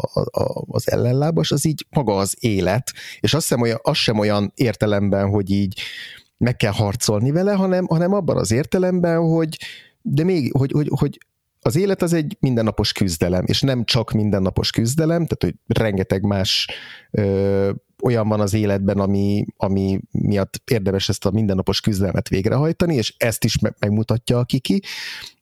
a, az ellenlábas, az így maga az élet, és azt sem olyan, az sem olyan értelemben, hogy így meg kell harcolni vele, hanem, hanem abban az értelemben, hogy de még, hogy, hogy, hogy az élet az egy mindennapos küzdelem, és nem csak mindennapos küzdelem, tehát hogy rengeteg más ö, olyan van az életben, ami, ami miatt érdemes ezt a mindennapos küzdelmet végrehajtani, és ezt is megmutatja a Kiki,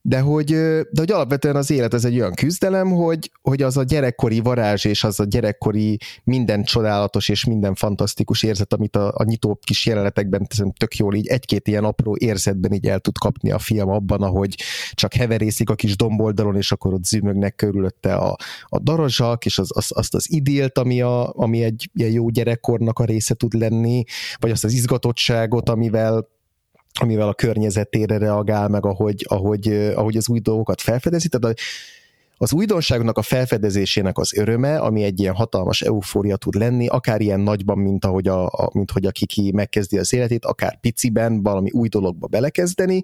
de hogy, de hogy alapvetően az élet ez egy olyan küzdelem, hogy, hogy az a gyerekkori varázs és az a gyerekkori minden csodálatos és minden fantasztikus érzet, amit a, a nyitó kis jelenetekben tök jól így egy-két ilyen apró érzetben így el tud kapni a film abban, ahogy csak heverészik a kis domboldalon, és akkor ott zümögnek körülötte a, a darazsak, és az, az, azt az idilt, ami, a, ami egy ilyen jó gyerekkornak a része tud lenni, vagy azt az izgatottságot, amivel amivel a környezetére reagál, meg ahogy, ahogy, ahogy az új dolgokat felfedezi. Tehát az újdonságnak a felfedezésének az öröme, ami egy ilyen hatalmas eufória tud lenni, akár ilyen nagyban, mint ahogy a, a, mint hogy a kiki megkezdi az életét, akár piciben valami új dologba belekezdeni,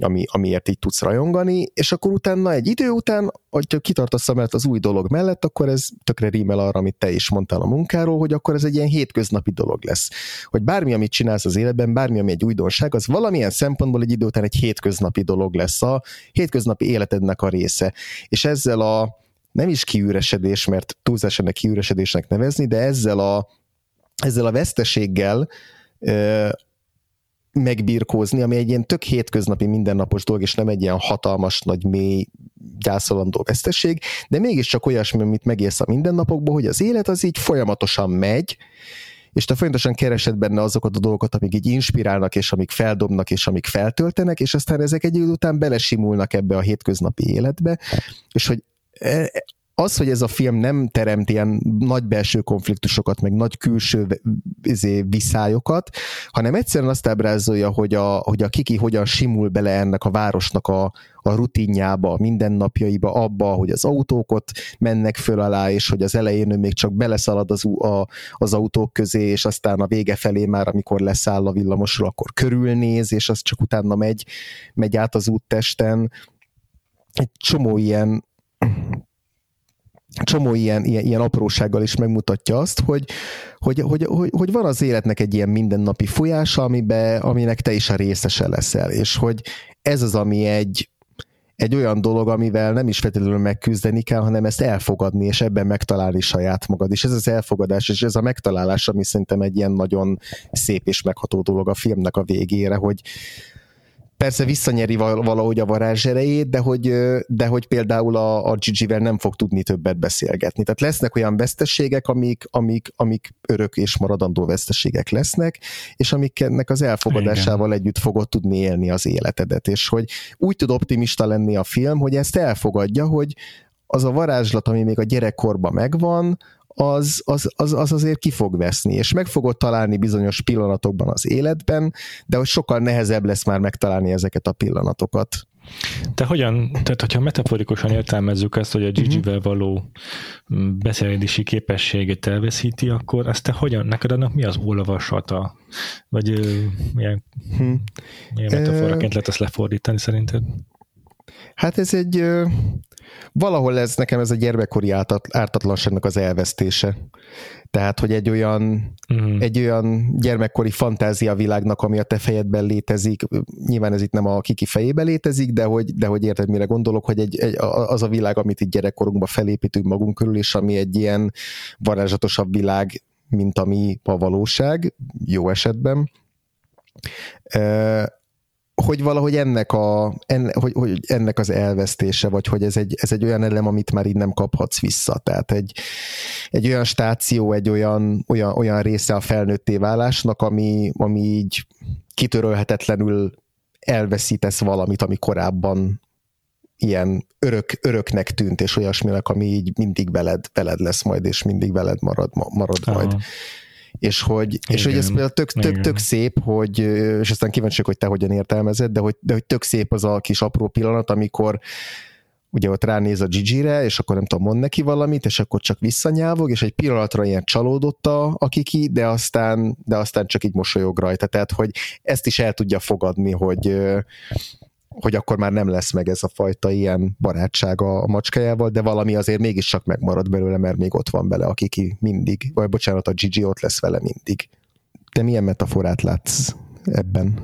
ami, amiért így tudsz rajongani, és akkor utána egy idő után, hogyha kitartasz mellett az új dolog mellett, akkor ez tökre rímel arra, amit te is mondtál a munkáról, hogy akkor ez egy ilyen hétköznapi dolog lesz. Hogy bármi, amit csinálsz az életben, bármi, ami egy újdonság, az valamilyen szempontból egy idő után egy hétköznapi dolog lesz, a hétköznapi életednek a része. És ezzel a nem is kiüresedés, mert túlzásan kiüresedésnek nevezni, de ezzel a, ezzel a veszteséggel megbirkózni, ami egy ilyen tök hétköznapi mindennapos dolog, és nem egy ilyen hatalmas, nagy, mély, gyászolandó veszteség, de mégiscsak olyasmi, amit megélsz a mindennapokban, hogy az élet az így folyamatosan megy, és te folyamatosan keresed benne azokat a dolgokat, amik így inspirálnak, és amik feldobnak, és amik feltöltenek, és aztán ezek egy idő után belesimulnak ebbe a hétköznapi életbe, és hogy e, az, hogy ez a film nem teremt ilyen nagy belső konfliktusokat, meg nagy külső izé, viszályokat, hanem egyszerűen azt ábrázolja, hogy a, hogy a Kiki hogyan simul bele ennek a városnak a, a rutinjába, a mindennapjaiba, abba, hogy az autókot mennek föl alá, és hogy az elején ő még csak beleszalad az, a, az autók közé, és aztán a vége felé már, amikor leszáll a villamosról, akkor körülnéz, és az csak utána megy, megy át az úttesten. Egy csomó ilyen csomó ilyen, ilyen, ilyen aprósággal is megmutatja azt, hogy, hogy, hogy, hogy, hogy van az életnek egy ilyen mindennapi folyása, amibe, aminek te is a részese leszel, és hogy ez az, ami egy, egy olyan dolog, amivel nem is feltétlenül megküzdeni kell, hanem ezt elfogadni, és ebben megtalálni saját magad. És ez az elfogadás, és ez a megtalálás, ami szerintem egy ilyen nagyon szép és megható dolog a filmnek a végére, hogy, persze visszanyeri valahogy a varázs erejét, de hogy, de hogy például a, a Gigi-vel nem fog tudni többet beszélgetni. Tehát lesznek olyan veszteségek, amik, amik, amik örök és maradandó veszteségek lesznek, és amiknek az elfogadásával Igen. együtt fogod tudni élni az életedet, és hogy úgy tud optimista lenni a film, hogy ezt elfogadja, hogy az a varázslat, ami még a gyerekkorban megvan, az, az, az, az azért ki fog veszni, és meg fogod találni bizonyos pillanatokban az életben, de hogy sokkal nehezebb lesz már megtalálni ezeket a pillanatokat. Te hogyan, tehát hogyha metaforikusan értelmezzük ezt, hogy a Gigi-vel mhm. való mm, beszélési képességet elveszíti, akkor ezt te hogyan, neked annak mi az olvasata? Vagy milyen, hmm. milyen metaforaként lehet ezt lefordítani szerinted? Hát ez egy, valahol ez nekem ez a gyermekkori ártatlanságnak az elvesztése. Tehát, hogy egy olyan, uh-huh. egy olyan gyermekkori fantázia világnak, ami a te fejedben létezik, nyilván ez itt nem a kiki fejében létezik, de hogy, de hogy érted, mire gondolok, hogy egy, egy, az a világ, amit itt gyerekkorunkban felépítünk magunk körül, és ami egy ilyen varázsatosabb világ, mint ami a valóság, jó esetben hogy valahogy ennek, a, enne, hogy, hogy ennek az elvesztése, vagy hogy ez egy, ez egy olyan elem, amit már így nem kaphatsz vissza. Tehát egy, egy olyan stáció, egy olyan, olyan, olyan része a felnőtté válásnak, ami, ami így kitörölhetetlenül elveszítesz valamit, ami korábban ilyen örök, öröknek tűnt, és olyasminek, ami így mindig veled, veled lesz majd, és mindig veled marad, marad Aha. majd és hogy, és hogy ez például tök, tök, tök szép, hogy, és aztán kíváncsiak, hogy te hogyan értelmezed, de hogy, de hogy tök szép az a kis apró pillanat, amikor ugye ott ránéz a Gigi-re, és akkor nem tudom, mond neki valamit, és akkor csak visszanyávog, és egy pillanatra ilyen csalódott a, a kiki, de aztán, de aztán csak így mosolyog rajta. Tehát, hogy ezt is el tudja fogadni, hogy, hogy akkor már nem lesz meg ez a fajta ilyen barátság a, macskájával, de valami azért mégiscsak megmarad belőle, mert még ott van bele, aki ki mindig, vagy bocsánat, a Gigi ott lesz vele mindig. Te milyen metaforát látsz ebben?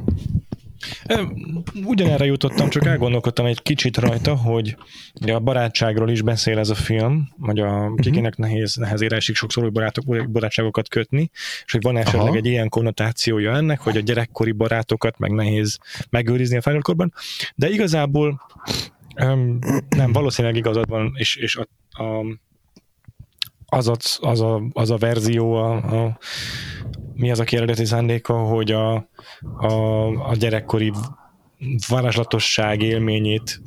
Ugyanerre jutottam, csak elgondolkodtam egy kicsit rajta, hogy a barátságról is beszél ez a film, hogy a uh-huh. kikinek nehéz, nehezére esik sokszor új barátok, barátságokat kötni, és hogy van esetleg Aha. egy ilyen konnotációja ennek, hogy a gyerekkori barátokat meg nehéz megőrizni a felnőtt korban, de igazából nem, valószínűleg igazad van, és, és a, a az a, az a, az a verzió, a, a, mi az a eredeti szándéka, hogy a, a, a gyerekkori varázslatosság élményét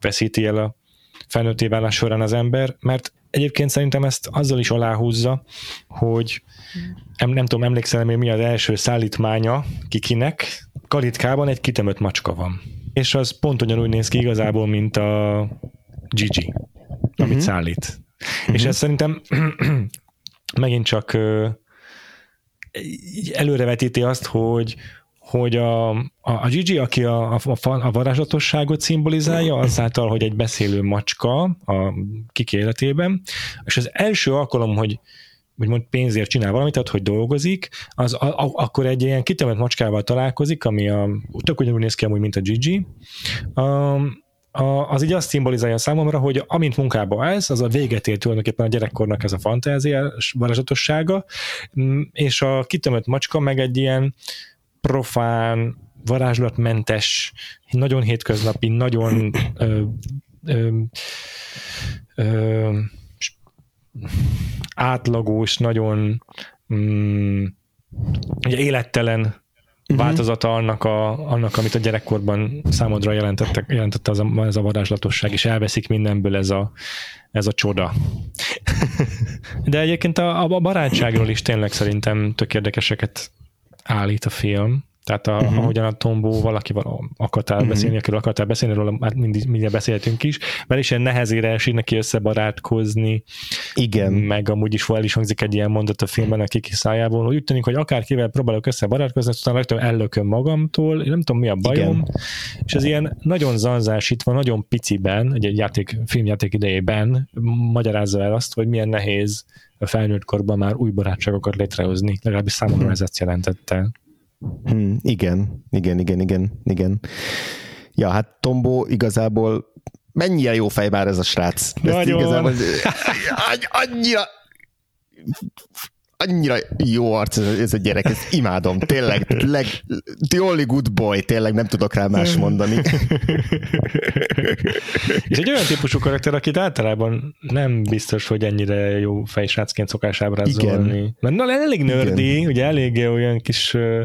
veszíti el a felnőtté válás során az ember, mert egyébként szerintem ezt azzal is aláhúzza, hogy nem, nem tudom, emlékszel még mi az első szállítmánya kikinek, Kalitkában egy kitemött macska van. És az pont ugyanúgy néz ki igazából, mint a Gigi, amit uh-huh. szállít. Uh-huh. És ez szerintem megint csak előrevetíti azt, hogy, hogy a, a, a Gigi, aki a, a, a varázslatosságot szimbolizálja, azáltal, hogy egy beszélő macska a kiki életében, és az első alkalom, hogy úgymond pénzért csinál valamit, tehát hogy dolgozik, az a, a, akkor egy ilyen kitemelt macskával találkozik, ami a, tök ugyanúgy néz ki amúgy, mint a Gigi, um, az így azt szimbolizálja számomra, hogy amint munkába állsz, az a véget ér tulajdonképpen a gyerekkornak ez a fantáziás varázsatossága, mm, és a kitömött macska meg egy ilyen profán, varázslatmentes, nagyon hétköznapi, nagyon ö, ö, ö, átlagos, nagyon mm, ugye élettelen uh-huh. változata annak, a, annak, amit a gyerekkorban számodra jelentette, jelentette az a, ez a varázslatosság, és elveszik mindenből ez a, ez a csoda. De egyébként a, a barátságról is tényleg szerintem tök érdekeseket állít a film. Tehát a, uh-huh. ahogyan a Tombó valakivel akartál uh-huh. beszélni, akiről akartál beszélni, róla már mindig, mindjárt beszéltünk is, mert is ilyen nehezére esik neki összebarátkozni. Igen. Meg amúgy is el is hangzik egy ilyen mondat a filmben a kiki szájából, hogy úgy tűnik, hogy akárkivel próbálok összebarátkozni, aztán legtöbb ellököm magamtól, én nem tudom mi a bajom, Igen. és ez ilyen nagyon zanzásítva, nagyon piciben, egy játék, filmjáték idejében magyarázza el azt, hogy milyen nehéz a felnőtt korban már új barátságokat létrehozni, legalábbis számomra uh-huh. ez ezt jelentette. Hmm, igen, igen, igen, igen, igen. Ja, hát Tombo igazából mennyire jó fej már ez a srác. Nagyon. Igazából, annyira annyira jó arc ez, ez a gyerek, ezt imádom, tényleg, leg, the only good boy, tényleg nem tudok rá más mondani. És egy olyan típusú karakter, akit általában nem biztos, hogy ennyire jó fejsrácként szokás ábrázolni. Igen. Mert na, elég nördi, ugye elég olyan kis ö,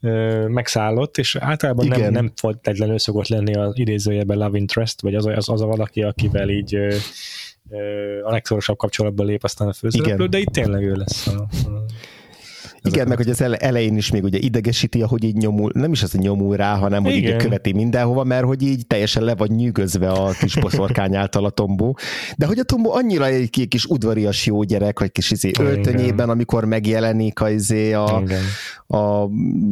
ö, megszállott, és általában Igen. nem, nem feltétlenül szokott lenni az idézőjében love interest, vagy az, az, az a valaki, akivel így ö, a legszorosabb kapcsolatban lép aztán a főszereplő, de itt tényleg ő lesz a, a igen, meg hogy az elején is még ugye idegesíti, ahogy így nyomul, nem is az, hogy nyomul rá, hanem hogy Igen. így követi mindenhova, mert hogy így teljesen le vagy nyűgözve a kis boszorkány által a tombó. De hogy a tombó annyira egy kis udvarias jó gyerek, vagy kis izé öltönyében, amikor megjelenik a, izé a, a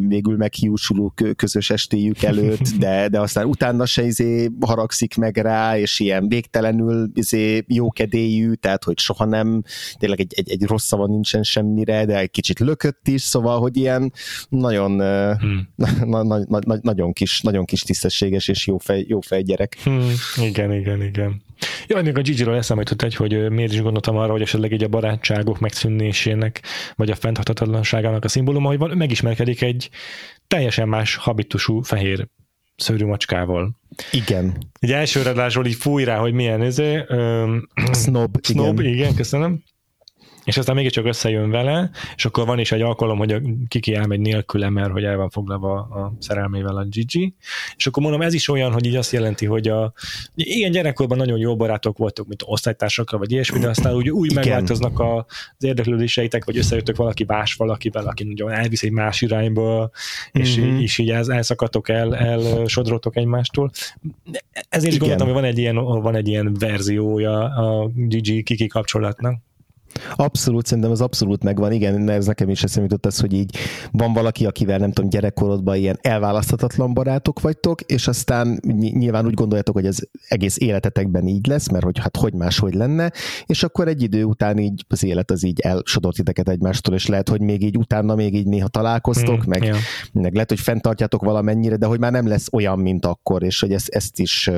végül meghiúsuló közös estéjük előtt, de, de aztán utána se izé haragszik meg rá, és ilyen végtelenül izé jókedélyű, tehát hogy soha nem, tényleg egy, egy, egy rossz szava nincsen semmire, de egy kicsit lökött is, szóval, hogy ilyen nagyon, hmm. na, na, na, nagyon, kis, nagyon kis tisztességes és jó fej, jó fej gyerek. Hmm. Igen, igen, igen. Ja, még a Gigi-ről eszembe jutott egy, hogy miért is gondoltam arra, hogy esetleg így a barátságok megszűnésének, vagy a fenntarthatatlanságának a szimbóluma, hogy van, megismerkedik egy teljesen más habitusú fehér szőrű macskával. Igen. Egy első radásról így fúj rá, hogy milyen ez. Snob, Snob, igen. igen, köszönöm és aztán mégiscsak összejön vele, és akkor van is egy alkalom, hogy a Kiki elmegy nélküle, mert hogy el van foglalva a szerelmével a Gigi, és akkor mondom, ez is olyan, hogy így azt jelenti, hogy a igen, gyerekkorban nagyon jó barátok voltok, mint osztálytársakkal, vagy ilyesmi, de aztán úgy, úgy megváltoznak az érdeklődéseitek, vagy összejöttök valaki más valakivel, aki nagyon elvisz egy más irányba, és, mm-hmm. és így el, elszakadtok el, el sodrotok egymástól. Ezért is gondoltam, hogy van egy ilyen, van egy ilyen verziója a Gigi Kiki kapcsolatnak. Abszolút, szerintem az abszolút megvan. Igen, ez nekem is eszembe jutott az, hogy így van valaki, akivel nem tudom, gyerekkorodban ilyen elválaszthatatlan barátok vagytok, és aztán nyilván úgy gondoljátok, hogy az egész életetekben így lesz, mert hogy hát hogy máshogy lenne, és akkor egy idő után így az élet az így elsodort titeket egymástól, és lehet, hogy még így utána még így néha találkoztok, mm, meg, yeah. meg lehet, hogy fenntartjátok valamennyire, de hogy már nem lesz olyan, mint akkor, és hogy ezt, ezt is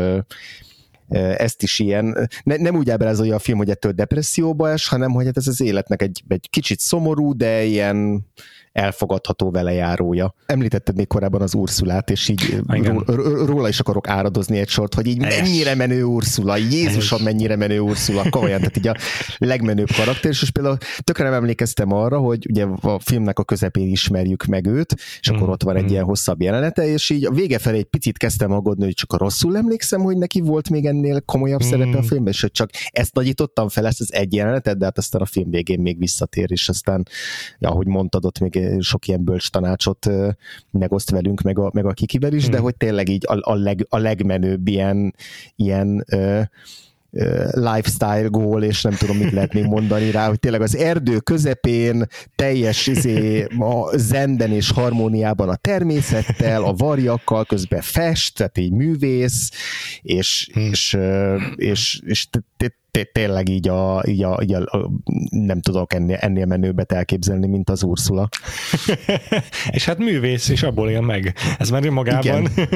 ezt is ilyen, ne, nem úgy ábrázolja a film, hogy ettől depresszióba es, hanem hogy hát ez az életnek egy, egy kicsit szomorú, de ilyen elfogadható velejárója. Említetted még korábban az Ursulát, és így ró, róla is akarok áradozni egy sort, hogy így mennyire menő Ursula, Jézusom mennyire menő Ursula, komolyan, tehát így a legmenőbb karakter, és például tökre nem emlékeztem arra, hogy ugye a filmnek a közepén ismerjük meg őt, és akkor mm. ott van egy mm. ilyen hosszabb jelenete, és így a vége felé egy picit kezdtem aggódni, hogy csak rosszul emlékszem, hogy neki volt még ennél komolyabb mm. szerepe a filmben, és hogy csak ezt nagyítottam fel, ezt az egy jelenetet, de hát aztán a film végén még visszatér, és aztán, ahogy mondtad, ott még sok ilyen bölcs tanácsot megoszt velünk, meg a, meg a kikivel is, hmm. de hogy tényleg így a, a, leg, a legmenőbb ilyen, ilyen ö, lifestyle gól, és nem tudom, mit lehet még mondani rá, hogy tényleg az erdő közepén teljes izé, a zenden és harmóniában a természettel, a varjakkal, közben fest, tehát így művész, és, hmm. és, és, és, és tényleg így a, így a, így a, nem tudok ennél, ennél menőbbet elképzelni, mint az Ursula. és hát művész, és abból él meg. Ez már önmagában. Igen.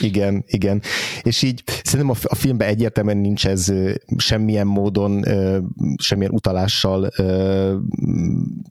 igen, igen. És így szerintem a, a filmben egyértelműen nincs ez semmilyen módon, semmilyen utalással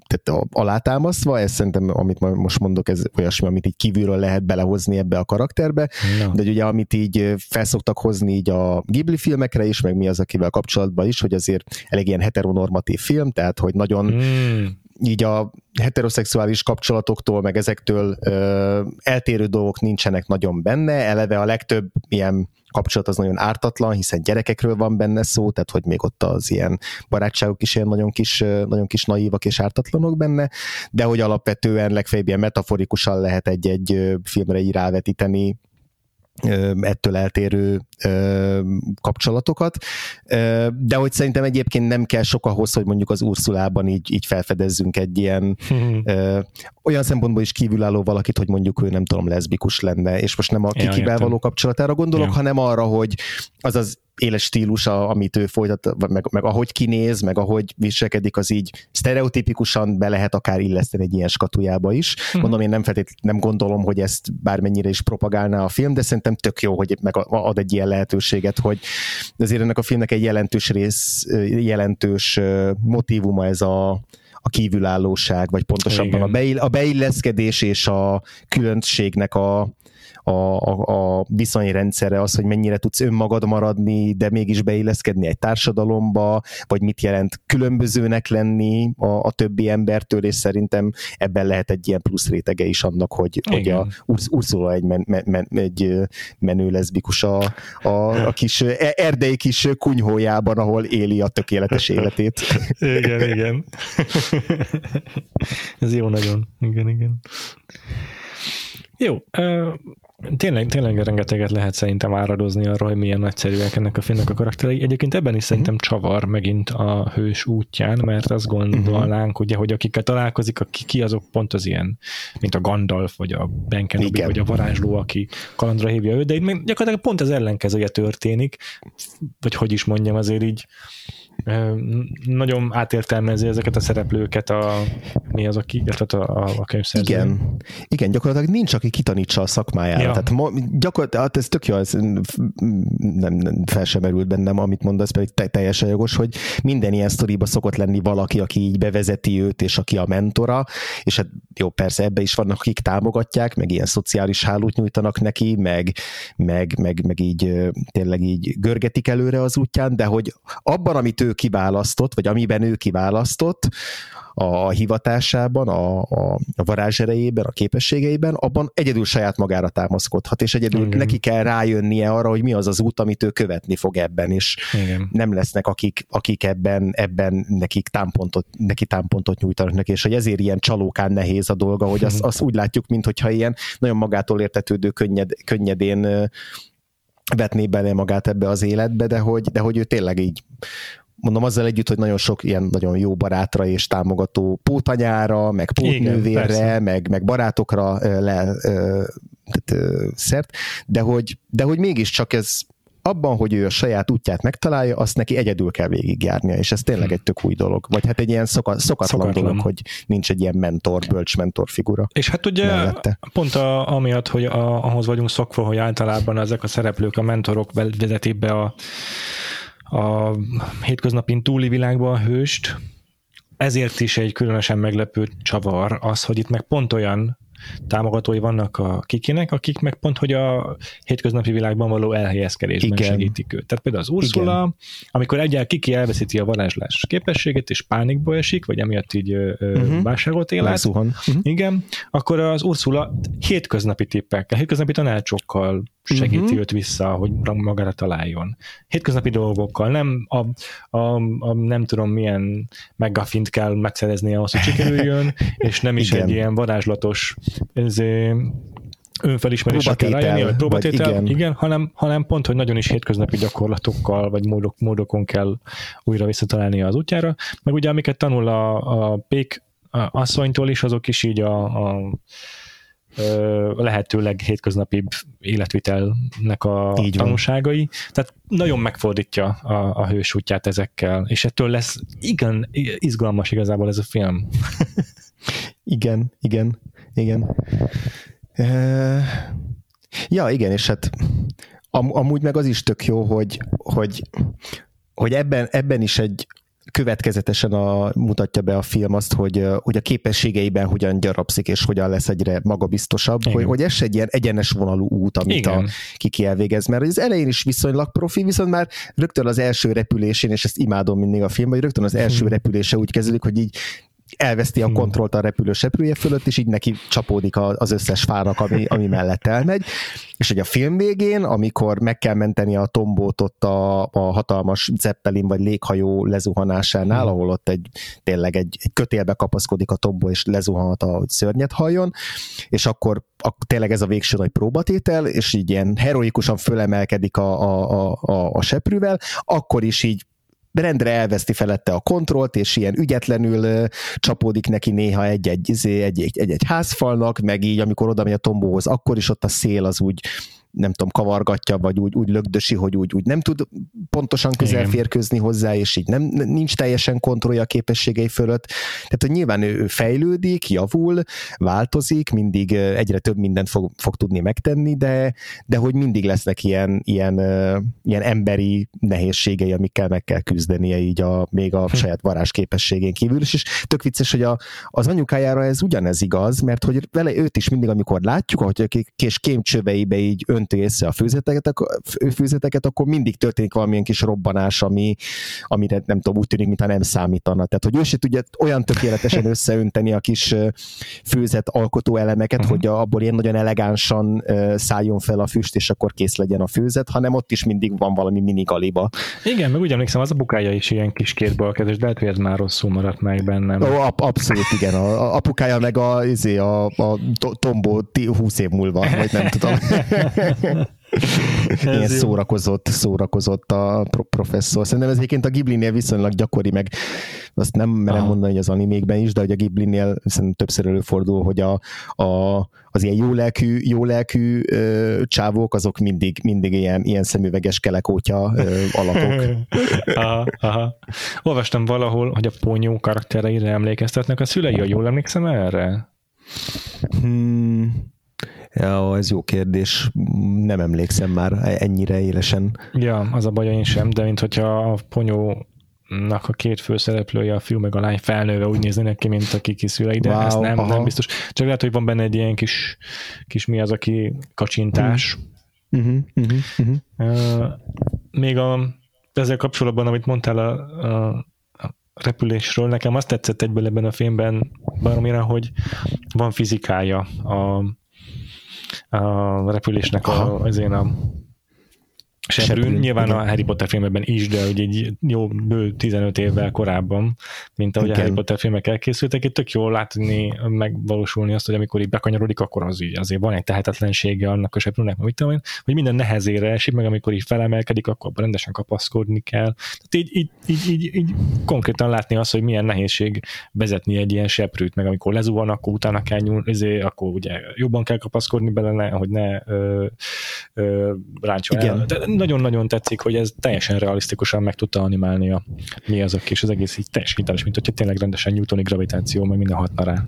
tehát alátámasztva, ez szerintem, amit most mondok, ez olyasmi, amit így kívülről lehet belehozni ebbe a karakterbe, no. de ugye amit így felszoktak hozni így a Ghibli film filmekre is, meg mi az, akivel kapcsolatban is, hogy azért elég ilyen heteronormatív film, tehát hogy nagyon mm. így a heteroszexuális kapcsolatoktól, meg ezektől ö, eltérő dolgok nincsenek nagyon benne, eleve a legtöbb ilyen kapcsolat az nagyon ártatlan, hiszen gyerekekről van benne szó, tehát hogy még ott az ilyen barátságok is ilyen nagyon kis, nagyon kis naívak és ártatlanok benne, de hogy alapvetően legfeljebb ilyen metaforikusan lehet egy-egy filmre így rávetíteni ettől eltérő kapcsolatokat, de hogy szerintem egyébként nem kell sok ahhoz, hogy mondjuk az Ursulában így, így felfedezzünk egy ilyen olyan szempontból is kívülálló valakit, hogy mondjuk ő nem tudom, leszbikus lenne, és most nem a kikivel való kapcsolatára gondolok, ja. hanem arra, hogy az az éles stílus, amit ő folytat, meg, meg ahogy kinéz, meg ahogy viselkedik, az így sztereotipikusan be lehet akár illeszteni egy ilyen skatujába is. Hmm. Mondom, én nem feltétlenül nem gondolom, hogy ezt bármennyire is propagálná a film, de szerintem tök jó, hogy meg ad egy ilyen lehetőséget, hogy azért ennek a filmnek egy jelentős rész, jelentős motivuma ez a, a kívülállóság, vagy pontosabban a, beil, a beilleszkedés és a különbségnek a, a, a, a viszonyrendszere, az, hogy mennyire tudsz önmagad maradni, de mégis beilleszkedni egy társadalomba, vagy mit jelent különbözőnek lenni a, a többi embertől, és szerintem ebben lehet egy ilyen plusz rétege is annak, hogy, hogy a Ursula egy, men, men, men, egy menő leszbikus a, a, a kis e, erdei kis kunyhójában, ahol éli a tökéletes életét. igen, igen. Ez jó nagyon. Igen, igen. Jó, Tényleg, tényleg rengeteget lehet szerintem áradozni arra, hogy milyen nagyszerűek ennek a filmnek a karakterei. Egyébként ebben is szerintem mhm. csavar megint a hős útján, mert azt gondolnánk, uh-huh. ugye, hogy akikkel találkozik, aki ki azok pont az ilyen, mint a Gandalf, vagy a Ben Kenobi, vagy a varázsló, aki kalandra hívja őt, de itt gyakorlatilag pont az ellenkezője történik, vagy hogy is mondjam, azért így nagyon átértelmezi ezeket a szereplőket a, mi az, aki, a, a, a könyvszerző. Igen. Igen, gyakorlatilag nincs, aki kitanítsa a szakmájára. Ja. Tehát ma, gyakorlatilag, hát ez tök jó, ez nem, nem fel sem merült bennem, amit mondasz, pedig te, teljesen jogos, hogy minden ilyen sztoriba szokott lenni valaki, aki így bevezeti őt, és aki a mentora, és hát jó, persze ebbe is vannak, akik támogatják, meg ilyen szociális hálót nyújtanak neki, meg, meg, meg, meg így tényleg így görgetik előre az útján, de hogy abban, amit ő kiválasztott, vagy amiben ő kiválasztott, a hivatásában, a, a, a varázserejében, a képességeiben, abban egyedül saját magára támaszkodhat, és egyedül Igen. neki kell rájönnie arra, hogy mi az az út, amit ő követni fog ebben, és Igen. nem lesznek, akik, akik ebben, ebben nekik támpontot, neki támpontot nyújtanak neki, és hogy ezért ilyen csalókán nehéz a dolga, hogy azt, azt úgy látjuk, mintha ilyen nagyon magától értetődő, könnyed, könnyedén vetné bele magát ebbe az életbe, de hogy, de hogy ő tényleg így mondom azzal együtt, hogy nagyon sok ilyen nagyon jó barátra és támogató pótanyára, meg pótnővérre, meg, meg barátokra le tehát, szert, de hogy, de hogy mégiscsak ez abban, hogy ő a saját útját megtalálja, azt neki egyedül kell végigjárnia, és ez tényleg egy tök új dolog. Vagy hát egy ilyen szoka, szokatlan, szokatlan dolog, hogy nincs egy ilyen mentor, bölcs mentor figura. És hát ugye mellette. pont a, amiatt, hogy a, ahhoz vagyunk szokva, hogy általában ezek a szereplők, a mentorok vezetik be a, a hétköznapin túli világba a hőst, ezért is egy különösen meglepő csavar az, hogy itt meg pont olyan támogatói vannak a kikinek, akik meg pont, hogy a hétköznapi világban való elhelyezkedésben Igen. segítik őt. Tehát például az Ursula, Igen. amikor egyáltalán kiki elveszíti a varázslás képességét, és pánikba esik, vagy emiatt így uh-huh. vásárolt élet. Uh-huh. Igen, akkor az Ursula hétköznapi tippekkel, hétköznapi tanácsokkal segíti uh-huh. őt vissza, hogy magára találjon. Hétköznapi dolgokkal, nem a, a, a nem tudom milyen megafint kell megszerezni ahhoz, hogy sikerüljön, és nem is Igen. egy ilyen varázslatos ezé, önfelismerésre kell rájönni, vagy próbatétel, igen. igen, hanem, hanem pont, hogy nagyon is hétköznapi gyakorlatokkal, vagy módok, módokon kell újra visszatalálni az útjára, meg ugye amiket tanul a, a Pék asszonytól is, azok is így a, a lehetőleg hétköznapibb életvitelnek a Így tanúságai. Tehát nagyon megfordítja a, a hős útját ezekkel, és ettől lesz igen izgalmas igazából ez a film. igen, igen, igen. Ja, igen, és hát am, amúgy meg az is tök jó, hogy, hogy, hogy ebben, ebben is egy következetesen a, mutatja be a film azt, hogy, hogy a képességeiben hogyan gyarapszik, és hogyan lesz egyre magabiztosabb, hogy, hogy ez egy ilyen egyenes vonalú út, amit Igen. a Kiki elvégez, mert az elején is viszonylag profi, viszont már rögtön az első repülésén, és ezt imádom mindig a filmben, hogy rögtön az első hmm. repülése úgy kezdődik, hogy így elveszti a hmm. kontrollt a repülő seprője fölött, és így neki csapódik az összes fának, ami, ami mellett elmegy. És hogy a film végén, amikor meg kell menteni a tombót ott a, a hatalmas zeppelin vagy léghajó lezuhanásánál, hmm. ahol ott egy, tényleg egy, egy kötélbe kapaszkodik a tombó, és lezuhanhat, hogy szörnyet halljon, és akkor a, tényleg ez a végső nagy próbatétel, és így ilyen heroikusan fölemelkedik a, a, a, a, a seprűvel, akkor is így rendre elveszti felette a kontrollt, és ilyen ügyetlenül csapódik neki néha izé, egy-egy, egy-egy házfalnak, meg így, amikor oda megy a tombóhoz, akkor is ott a szél az úgy nem tudom, kavargatja, vagy úgy, úgy lögdösi, hogy úgy, úgy nem tud pontosan közel férkőzni hozzá, és így nem, nincs teljesen kontrollja a képességei fölött. Tehát, hogy nyilván ő fejlődik, javul, változik, mindig egyre több mindent fog, fog tudni megtenni, de, de hogy mindig lesznek ilyen, ilyen, ilyen emberi nehézségei, amikkel meg kell küzdenie így a, még a hm. saját varázs képességén kívül is, és tök vicces, hogy a, az anyukájára ez ugyanez igaz, mert hogy vele őt is mindig, amikor látjuk, ahogy kés kémcsöveibe így önti össze a főzeteket, akkor, főzeteket, akkor mindig történik valamilyen kis robbanás, ami, amire nem tudom, úgy tűnik, mintha nem számítana. Tehát, hogy ő se tudja olyan tökéletesen összeönteni a kis főzet alkotó elemeket, uh-huh. hogy abból ilyen nagyon elegánsan szálljon fel a füst, és akkor kész legyen a főzet, hanem ott is mindig van valami minigaliba. Igen, meg úgy emlékszem, az a bukája is ilyen kis kétbalkezes, de lehet, hogy ez már rosszul maradt meg bennem. Ó, abszolút, igen. A, a apukája meg a, izé, a, a tombó 20 év múlva, vagy nem tudom. Ilyen szórakozott, szórakozott a professzor. Szerintem ez egyébként a Ghibli-nél viszonylag gyakori, meg azt nem merem Aha. mondani, hogy az animékben is, de hogy a Ghibli-nél szerintem többször előfordul, hogy a, a, az ilyen jólelkű, jólelkű ö, csávók, azok mindig, mindig ilyen, ilyen szemüveges kelekótya ö, alakok. aha, aha. Olvastam valahol, hogy a ponyó karaktereire emlékeztetnek a szülei, hogy jól emlékszem erre? Hmm. Ja, ez jó kérdés. Nem emlékszem már ennyire élesen. Ja, az a baj, én sem, de mint hogyha a ponyó a két főszereplője, a fiú meg a lány felnőve úgy néznek ki, mint aki kiszül ide. Wow, Ez nem, nem biztos. Csak lehet, hogy van benne egy ilyen kis, kis mi az, aki kacsintás. Uh-huh, uh-huh, uh-huh. Uh, még a, ezzel kapcsolatban, amit mondtál a, a repülésről, nekem azt tetszett egyből ebben a filmben baromira, hogy van fizikája a, a repülésnek a, az én a Sebrűn nyilván igen. a Harry Potter filmekben is, de hogy egy jó bő 15 évvel korábban, mint ahogy igen. a Harry Potter filmek elkészültek, itt tök jól látni, megvalósulni azt, hogy amikor így bekanyarodik, akkor az így azért van egy tehetetlensége annak a Sebrűnnek, mit tudom én, hogy minden nehezére esik, meg amikor így felemelkedik, akkor rendesen kapaszkodni kell. Tehát így, így, így, így, így konkrétan látni azt, hogy milyen nehézség vezetni egy ilyen seprűt, meg amikor lezuhan, akkor utána kell nyúlni, ezért, akkor ugye jobban kell kapaszkodni bele, hogy ne ö, ö. Igen. De nagyon-nagyon tetszik, hogy ez teljesen realisztikusan meg tudta animálni a mi azok, és az egész így teljesen hiteles, mint hogyha tényleg rendesen newtoni gravitáció, meg minden hatna rá.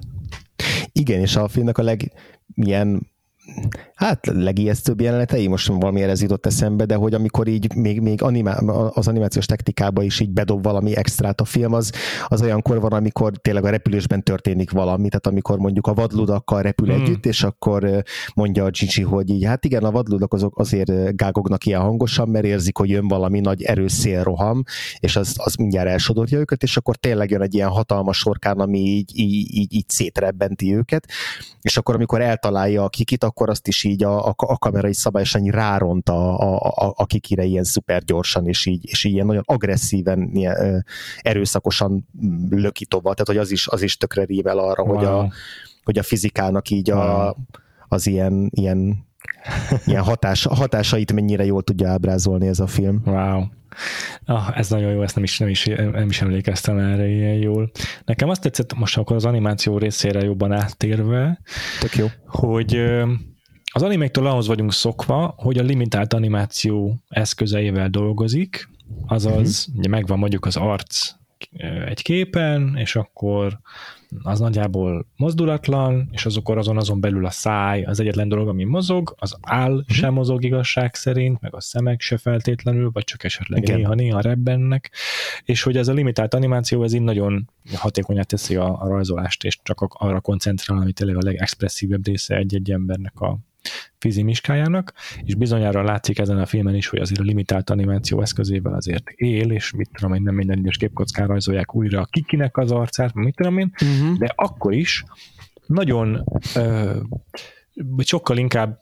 Igen, és a filmnek a leg milyen hát legijesztőbb jelenetei, most valami ez jutott eszembe, de hogy amikor így még, még animá, az animációs technikába is így bedob valami extrát a film, az, az olyankor van, amikor tényleg a repülésben történik valami, tehát amikor mondjuk a vadludakkal repül hmm. együtt, és akkor mondja a Gigi, hogy így, hát igen, a vadludak azok azért gágognak ilyen hangosan, mert érzik, hogy jön valami nagy erős szélroham, és az, az mindjárt elsodorja őket, és akkor tényleg jön egy ilyen hatalmas orkán, ami így, így, így, így szétrebbenti őket, és akkor amikor eltalálja a kikit, akkor azt is így a, a, a kamera is szabályosan ráront a, a, a, a kikire ilyen szuper gyorsan, és így, és ilyen nagyon agresszíven, ilyen, erőszakosan löki tovább, tehát hogy az is, az is tökre rível arra, wow. hogy, a, hogy a fizikának így a, az ilyen, ilyen ilyen hatás, hatásait mennyire jól tudja ábrázolni ez a film. Wow. Ah, ez nagyon jó, ezt nem is, nem is, nem is emlékeztem erre ilyen jól. Nekem azt tetszett, most akkor az animáció részére jobban áttérve, Tök jó. hogy az animéktől ahhoz vagyunk szokva, hogy a limitált animáció eszközeivel dolgozik, azaz uh-huh. ugye megvan mondjuk az arc egy képen, és akkor az nagyjából mozdulatlan, és azokor azon azon belül a száj az egyetlen dolog, ami mozog, az áll uh-huh. sem mozog igazság szerint, meg a szemek se feltétlenül, vagy csak esetleg néha-néha rebbennek, és hogy ez a limitált animáció, ez így nagyon hatékonyát teszi a, a rajzolást, és csak arra koncentrál, ami tényleg a legexpresszívebb része egy-egy embernek a, fizimiskájának, és bizonyára látszik ezen a filmen is, hogy azért a limitált animáció eszközével azért él, és mit tudom én, nem minden egyes képkockán rajzolják újra a kikinek az arcát, mit tudom én, uh-huh. de akkor is nagyon ö, sokkal inkább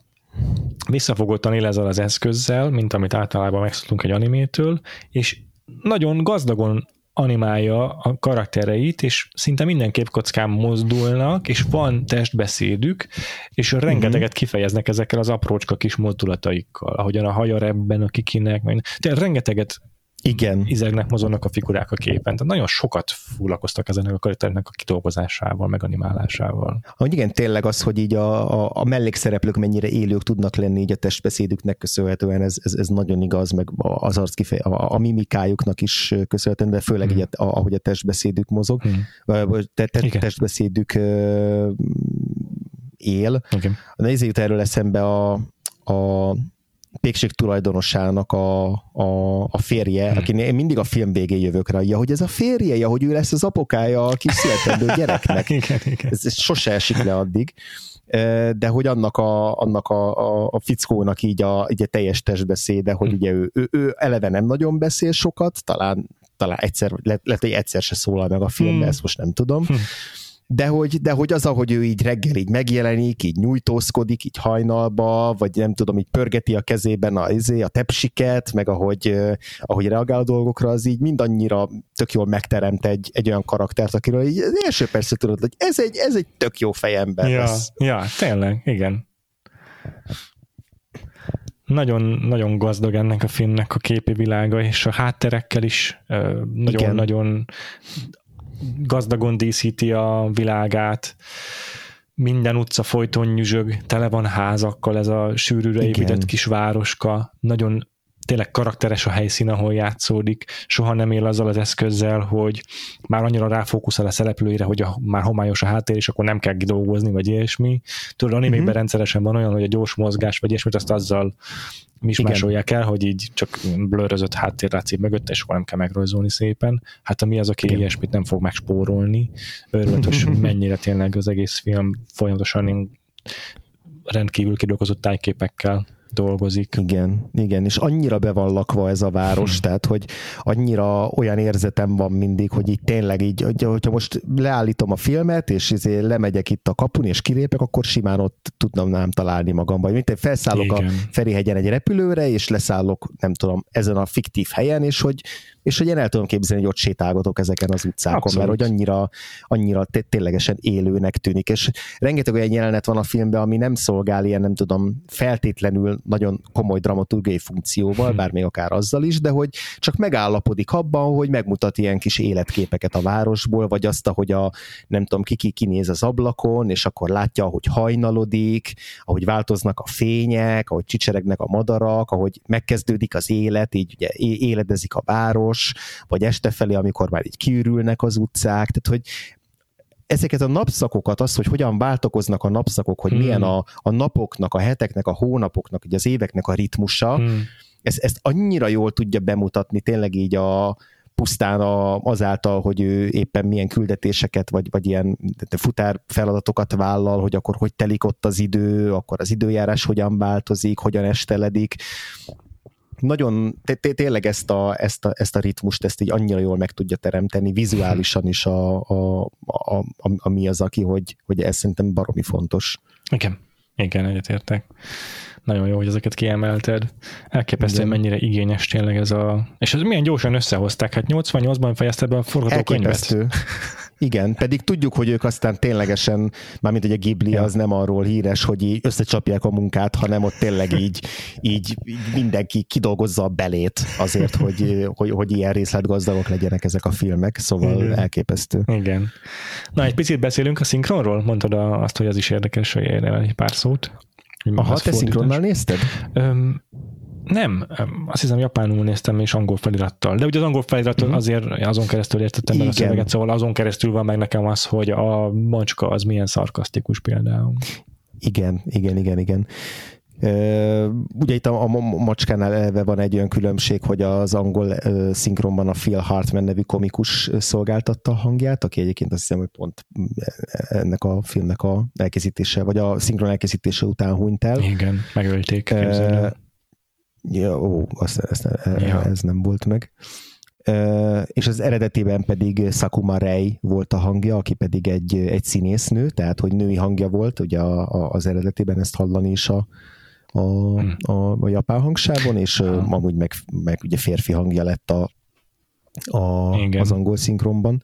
visszafogottan él ezzel az eszközzel, mint amit általában megszoktunk egy animétől, és nagyon gazdagon animálja a karaktereit, és szinte minden képkockán mozdulnak, és van testbeszédük, és rengeteget mhm. kifejeznek ezekkel az aprócska kis mozdulataikkal, ahogyan a haja ebben, a kikinek, meg, tehát rengeteget igen. izegnek, mozognak a figurák a képen. Tehát nagyon sokat foglalkoztak ezen a karakternek a kidolgozásával, meg animálásával. Hogy igen, tényleg az, hogy így a, a, a mellékszereplők mennyire élők tudnak lenni így a testbeszédüknek köszönhetően, ez, ez, ez nagyon igaz, meg az arc kifej, a, a mimikájuknak is köszönhetően, de főleg mm. így, a, ahogy a testbeszédük mozog, mm. te, te, testbeszédük él. Okay. Nézzük erről eszembe a, a pékség tulajdonosának a, a, a férje, hmm. aki én mindig a film végén jövök rá, ja, hogy ez a férje, ja, hogy ő lesz az apukája a kis születendő gyereknek. igen, igen. Ez, ez sose esik le addig de hogy annak a, annak a, a, a fickónak így a, így a teljes testbeszéde, hogy hmm. ugye ő, ő, ő eleve nem nagyon beszél sokat, talán, talán egyszer, lehet, lehet, hogy egyszer se szólal meg a filmben, hmm. ezt most nem tudom, hmm de hogy, de hogy az, ahogy ő így reggel így megjelenik, így nyújtózkodik, így hajnalba, vagy nem tudom, így pörgeti a kezében a, izé, a tepsiket, meg ahogy, ahogy reagál a dolgokra, az így mindannyira tök jól megteremt egy, egy olyan karaktert, akiről így az első persze tudod, hogy ez egy, ez egy tök jó fejember ja, lesz. Ja, tényleg, igen. Nagyon, nagyon gazdag ennek a filmnek a képi világa, és a hátterekkel is nagyon-nagyon gazdagon díszíti a világát, minden utca folyton nyüzsög, tele van házakkal, ez a sűrűre épített kis városka, nagyon tényleg karakteres a helyszín, ahol játszódik, soha nem él azzal az eszközzel, hogy már annyira ráfókuszál a szereplőire, hogy a, már homályos a háttér, és akkor nem kell kidolgozni, vagy ilyesmi. Tudod, animékben uh-huh. rendszeresen van olyan, hogy a gyors mozgás, vagy ilyesmit, azt azzal mi is Igen. másolják el, hogy így csak blörözött háttér látszik mögött, és akkor nem kell megrajzolni szépen. Hát ami az, aki Igen. ilyesmit nem fog megspórolni, örületes, mennyire tényleg az egész film folyamatosan rendkívül kidolgozott tájképekkel dolgozik. Igen, igen, és annyira be van lakva ez a város, hmm. tehát, hogy annyira olyan érzetem van mindig, hogy így tényleg így, hogyha most leállítom a filmet, és izé lemegyek itt a kapun, és kilépek, akkor simán ott tudnám nem találni magam. Vagy mint én felszállok igen. a Ferihegyen egy repülőre, és leszállok, nem tudom, ezen a fiktív helyen, és hogy és hogy én el tudom képzelni, hogy ott sétálgatok ezeken az utcákon, Abszolút. mert hogy annyira, annyira ténylegesen élőnek tűnik, és rengeteg olyan jelenet van a filmben, ami nem szolgál ilyen, nem tudom, feltétlenül nagyon komoly dramaturgiai funkcióval, hmm. bár még akár azzal is, de hogy csak megállapodik abban, hogy megmutat ilyen kis életképeket a városból, vagy azt, hogy a, nem tudom, ki kinéz az ablakon, és akkor látja, hogy hajnalodik, ahogy változnak a fények, ahogy csicseregnek a madarak, ahogy megkezdődik az élet, így ugye éledezik a város, vagy este felé, amikor már így kiürülnek az utcák, tehát hogy ezeket a napszakokat, az, hogy hogyan váltakoznak a napszakok, hogy hmm. milyen a, a napoknak, a heteknek, a hónapoknak, ugye az éveknek a ritmusa, hmm. ez, ezt annyira jól tudja bemutatni tényleg így a, pusztán a, azáltal, hogy ő éppen milyen küldetéseket, vagy, vagy ilyen futár feladatokat vállal, hogy akkor hogy telik ott az idő, akkor az időjárás hogyan változik, hogyan esteledik nagyon tényleg ezt a, ezt, a, ezt a ritmust, ezt így annyira jól meg tudja teremteni, vizuálisan is a, a, a, a, a mi az, aki, hogy, hogy ez szerintem baromi fontos. Igen, igen, egyetértek. Nagyon jó, hogy ezeket kiemelted. Elképesztő, hogy mennyire igényes tényleg ez a... És ez milyen gyorsan összehozták, hát 88-ban fejezte be a forgatókönyvet. Elképesztő. Igen, pedig tudjuk, hogy ők aztán ténylegesen, mármint hogy a Ghibli ja. az nem arról híres, hogy így összecsapják a munkát, hanem ott tényleg így, így, így mindenki kidolgozza a belét azért, hogy, hogy, hogy ilyen részletgazdagok legyenek ezek a filmek, szóval Igen. elképesztő. Igen. Na, egy picit beszélünk a szinkronról? Mondtad azt, hogy az is érdekes, hogy egy pár szót. Aha, te szinkronnal nézted? Öm, nem, azt hiszem japánul néztem és angol felirattal. De ugye az angol felirat uh-huh. azért azon keresztül értettem meg a szöveget, szóval azon keresztül van meg nekem az, hogy a macska az milyen szarkasztikus például. Igen, igen, igen, igen. Uh, ugye itt a, a macskánál eleve van egy olyan különbség, hogy az angol uh, szinkronban a Phil Hartman nevű komikus szolgáltatta a hangját, aki egyébként azt hiszem, hogy pont ennek a filmnek a elkészítése, vagy a szinkron elkészítése után hunyt el. Igen, megölték. Uh, Ja, ó, azt, azt, ja. ez nem volt meg. Uh, és az eredetiben pedig Sakuma Rei volt a hangja, aki pedig egy, egy színésznő, tehát hogy női hangja volt, ugye a, a, az eredetiben ezt hallani is a, a, hmm. a, a japán hangsávon, és uh, amúgy meg, meg ugye férfi hangja lett a, a, az angol szinkronban.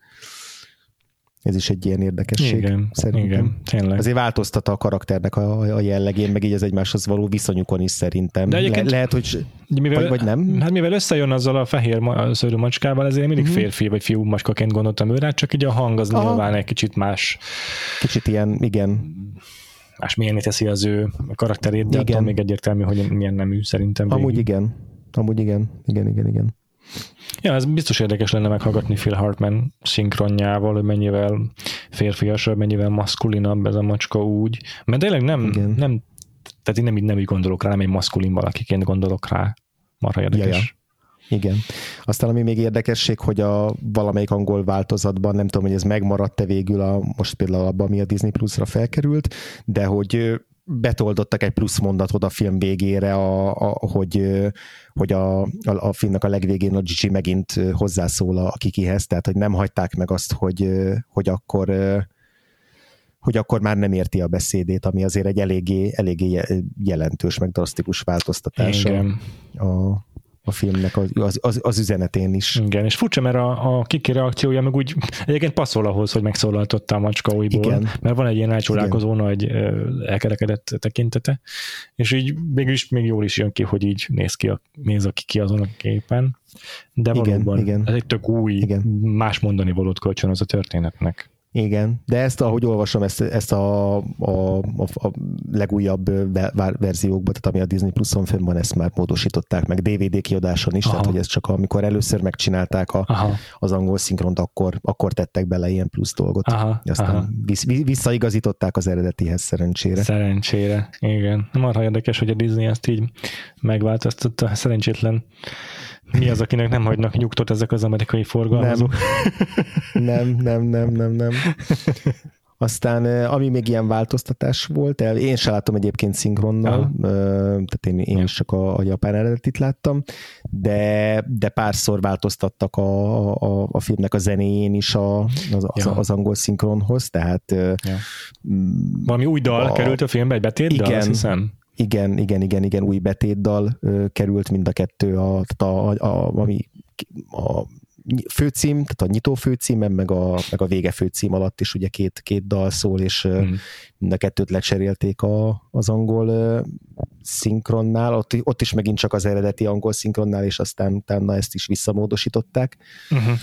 Ez is egy ilyen érdekesség. Igen, szerintem. igen tényleg. Azért változtatta a karakternek a, a jellegén, meg így az egymáshoz való viszonyukon is szerintem. De Le, lehet, hogy mivel, vagy, vagy nem. Hát mivel összejön azzal a fehér szőrű macskával, ezért mindig uh-huh. férfi vagy fiú macskaként gondoltam őre, csak így a hang az Aha. nyilván egy kicsit más. Kicsit ilyen, igen. Más milyen teszi az ő karakterét, de igen. még egyértelmű, hogy milyen nemű szerintem. Amúgy végig. igen. Amúgy igen. Igen, igen, igen. Ja, ez biztos érdekes lenne meghallgatni Phil Hartman szinkronjával, hogy mennyivel férfiasabb, mennyivel maszkulinabb ez a macska úgy. Mert tényleg nem, Igen. nem tehát én nem így, nem így gondolok rá, nem egy maszkulin valakiként gondolok rá. Marha érdekes. Ja, ja. Igen. Aztán ami még érdekesség, hogy a valamelyik angol változatban, nem tudom, hogy ez megmaradt-e végül a, most például abban, ami a Disney Plus-ra felkerült, de hogy betoldottak egy plusz mondatot a film végére, a, a, hogy, hogy a, a, a filmnek a legvégén a Gigi megint hozzászól a Kikihez, tehát hogy nem hagyták meg azt, hogy, hogy akkor hogy akkor már nem érti a beszédét, ami azért egy eléggé, eléggé jelentős, meg drasztikus változtatás a, a filmnek az, az, az üzenetén is. Igen, és furcsa, mert a, a Kiki reakciója meg úgy egyébként passzol ahhoz, hogy megszólaltotta a macska újból, Igen. mert van egy ilyen elcsodálkozó nagy elkerekedett tekintete, és így mégis még jól is jön ki, hogy így néz ki a, néz a Kiki azon a képen, de igen, valóban igen. ez egy tök új, igen. más mondani valót kölcsön az a történetnek. Igen, de ezt, ahogy olvasom, ezt, ezt a, a, a, a legújabb verziókban, tehát ami a Disney Plus-on fönn van, ezt már módosították meg DVD kiadáson is, Aha. tehát hogy ez csak amikor először megcsinálták a, az angol szinkront, akkor, akkor tettek bele ilyen plusz dolgot. Aha. Aztán Aha. Visszaigazították az eredetihez szerencsére. Szerencsére, igen. Marha érdekes, hogy a Disney ezt így megváltoztatta, szerencsétlen mi az, akinek nem hagynak nyugtot ezek az amerikai forgalmazók? Nem, nem, nem, nem, nem. nem. Aztán ami még ilyen változtatás volt, én sem láttam egyébként szinkronnal, Aha. tehát én, én is csak a, a japán eredetit láttam, de, de párszor változtattak a, a, a filmnek a zenéjén is a, az, az, az angol szinkronhoz, tehát... Ja. Valami új dal a, került a filmbe, egy betétdal, igen, azt hiszem. Igen, igen, igen, igen, új betétdal került mind a kettő, a, a, a, ami a főcím, tehát a nyitó főcímem, meg a, meg a vége főcím alatt is ugye két, két dal szól, és mm. mind a kettőt lecserélték a, az angol uh, szinkronnál, ott, ott is megint csak az eredeti angol szinkronnál, és aztán utána ezt is visszamódosították. Uh-huh.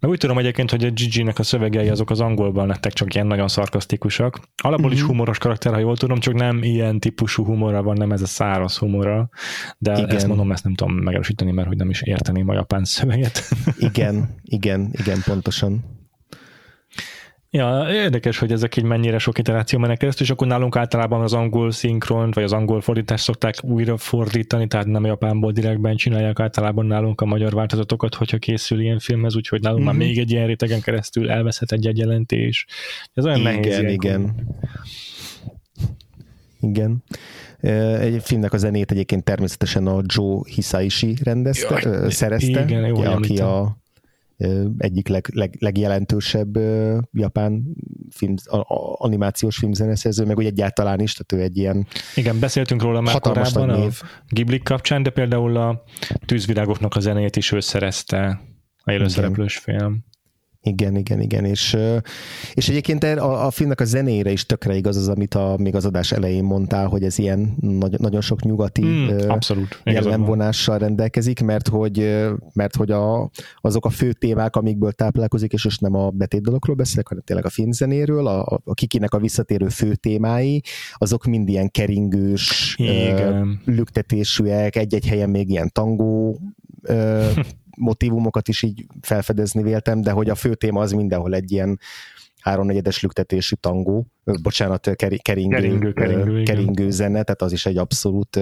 Meg úgy tudom egyébként, hogy a Gigi-nek a szövegei azok az angolban lettek csak ilyen nagyon szarkasztikusak. Alapból uh-huh. is mhm. humoros karakter, ha jól tudom, csak nem ilyen típusú humora van, nem ez a száraz humora, de igen. ezt mondom, ezt nem tudom megerősíteni, mert hogy nem is érteném a japán szöveget. igen, igen, igen, pontosan. Ja, érdekes, hogy ezek így mennyire sok iteráció mennek keresztül, és akkor nálunk általában az angol szinkront, vagy az angol fordítást szokták újra fordítani, tehát nem japánból direktben csinálják általában nálunk a magyar változatokat, hogyha készül ilyen filmhez, úgyhogy nálunk mm-hmm. már mhm. még egy ilyen rétegen keresztül elveszhet egy jelentés. Ez olyan igen, nehéz. Igen, igen. Igen. Egy filmnek a zenét egyébként természetesen a Joe Hisaishi rendezte, Jaj, szerezte, igen, jó, ugye, aki a egyik leg, leg, legjelentősebb japán film, animációs filmzeneszerző, meg úgy egyáltalán is, tehát ő egy ilyen Igen, beszéltünk róla már korábban a Ghibli kapcsán, de például a tűzvilágoknak a zenét is ő szerezte a élőszereplős film. Igen, igen, igen, és, és egyébként a, a filmnek a zenére is tökre igaz az, amit a, még az adás elején mondtál, hogy ez ilyen nagy, nagyon sok nyugati mm, abszolút, jellemvonással rendelkezik, mert hogy, mert hogy a, azok a fő témák, amikből táplálkozik, és most nem a dologról beszélek, hanem tényleg a filmzenéről, a, a kikinek a visszatérő fő témái, azok mind ilyen keringős, igen. lüktetésűek, egy-egy helyen még ilyen tangó motivumokat is így felfedezni véltem, de hogy a fő téma az mindenhol egy ilyen háromnegyedes lüktetésű tangó, bocsánat, keringő, keringő, keringő, keringő zene, tehát az is egy abszolút,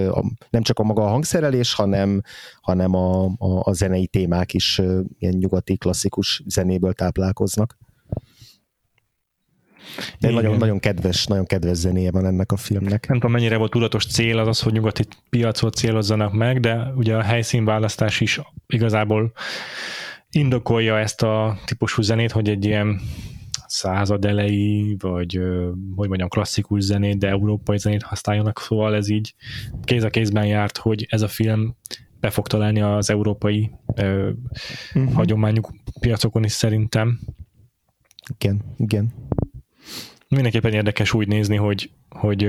nem csak a maga a hangszerelés, hanem, hanem a, a, a zenei témák is ilyen nyugati klasszikus zenéből táplálkoznak. De nagyon, nagyon, kedves, nagyon kedves zenéje van ennek a filmnek. Nem tudom, mennyire volt tudatos cél az az, hogy nyugati piacot célozzanak meg, de ugye a helyszínválasztás is igazából indokolja ezt a típusú zenét, hogy egy ilyen század elejé, vagy hogy mondjam, klasszikus zenét, de európai zenét használjanak, szóval ez így kéz a kézben járt, hogy ez a film be fog találni az európai uh-huh. hagyományuk piacokon is szerintem. Igen, igen. Mindenképpen érdekes úgy nézni, hogy, hogy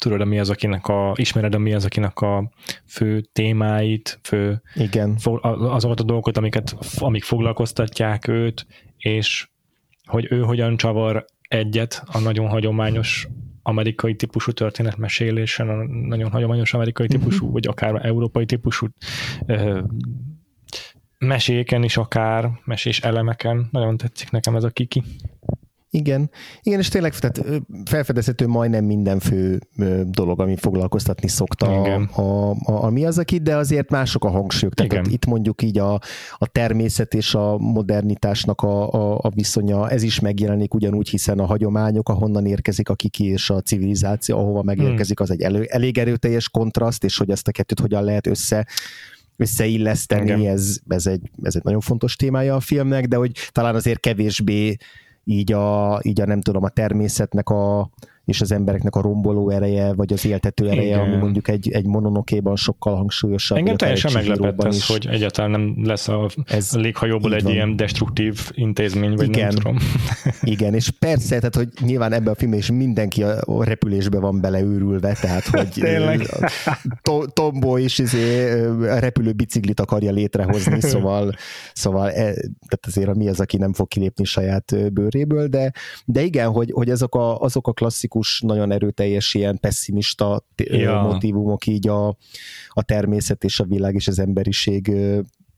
tudod, mi az, akinek a, ismered, mi az, akinek a fő témáit, fő, Igen. azokat a dolgokat, amiket, amik foglalkoztatják őt, és hogy ő hogyan csavar egyet a nagyon hagyományos amerikai típusú történetmesélésen, a nagyon hagyományos amerikai mhm. típusú, uh-huh. vagy akár európai típusú ö, meséken is akár, mesés elemeken. Nagyon tetszik nekem ez a kiki. Igen, igen, és tényleg tehát felfedezhető majdnem minden fő dolog, ami foglalkoztatni szokta a, a, a, a mi az aki, de azért mások a hangsúlyok. Tehát igen. itt mondjuk így a, a természet és a modernitásnak a, a, a viszonya, ez is megjelenik ugyanúgy, hiszen a hagyományok, ahonnan érkezik a kiki és a civilizáció, ahova megérkezik, az egy elő, elég erőteljes kontraszt, és hogy ezt a kettőt hogyan lehet össze összeilleszteni, ez, ez, egy, ez egy nagyon fontos témája a filmnek, de hogy talán azért kevésbé így a, így a nem tudom, a természetnek a, és az embereknek a romboló ereje, vagy az éltető ereje, Igen. ami mondjuk egy, egy mononokéban sokkal hangsúlyosabb. Engem teljesen meglepett ez, is. hogy egyáltalán nem lesz a, ez a léghajóból egy van. ilyen destruktív intézmény, vagy Igen. nem tudom. Igen, és persze, tehát hogy nyilván ebben a filmben is mindenki a repülésbe van beleőrülve, tehát hogy to, Tombo is izé, a repülő biciklit akarja létrehozni, szóval, szóval e, tehát azért mi az, aki nem fog kilépni saját bőréből, de, de igen, hogy, hogy azok a, azok a klasszikus klasszikus, nagyon erőteljes ilyen pessimista ja. motivumok így a, a természet és a világ és az emberiség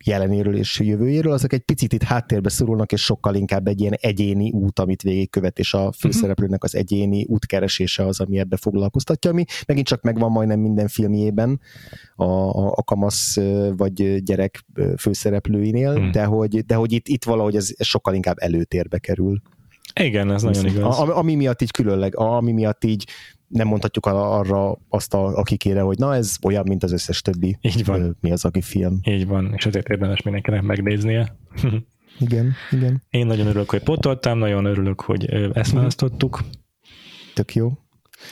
jelenéről és jövőjéről, azok egy picit itt háttérbe szorulnak, és sokkal inkább egy ilyen egyéni út, amit végigkövet, és a főszereplőnek az egyéni útkeresése az, ami ebbe foglalkoztatja, ami megint csak megvan majdnem minden filmjében a, a, a kamasz vagy gyerek főszereplőinél, mm. de hogy, de hogy itt, itt valahogy ez, ez sokkal inkább előtérbe kerül. Igen, ez nagyon igaz. A, ami miatt így különleg, ami miatt így nem mondhatjuk arra azt, a, akikére, hogy na ez olyan, mint az összes többi. Így van. Mi az, aki film. Így van, és ezért érdemes mindenkinek megnéznie. igen, igen. Én nagyon örülök, hogy potoltam, nagyon örülök, hogy ezt mhm. választottuk. Tök jó.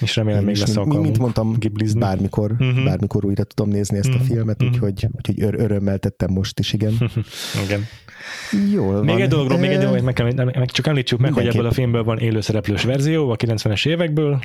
És remélem még lesz alkalmunk Mint mondtam, giblizni. bármikor, uh-huh. bármikor újra tudom nézni ezt uh-huh. a filmet, uh-huh. úgyhogy, úgyhogy ör- örömmel tettem most is, igen. igen. Jól még egy dologról, még egy dolog, meg, kell, meg csak említsük meg, hogy ebből a filmből van élőszereplős verzió a 90-es évekből,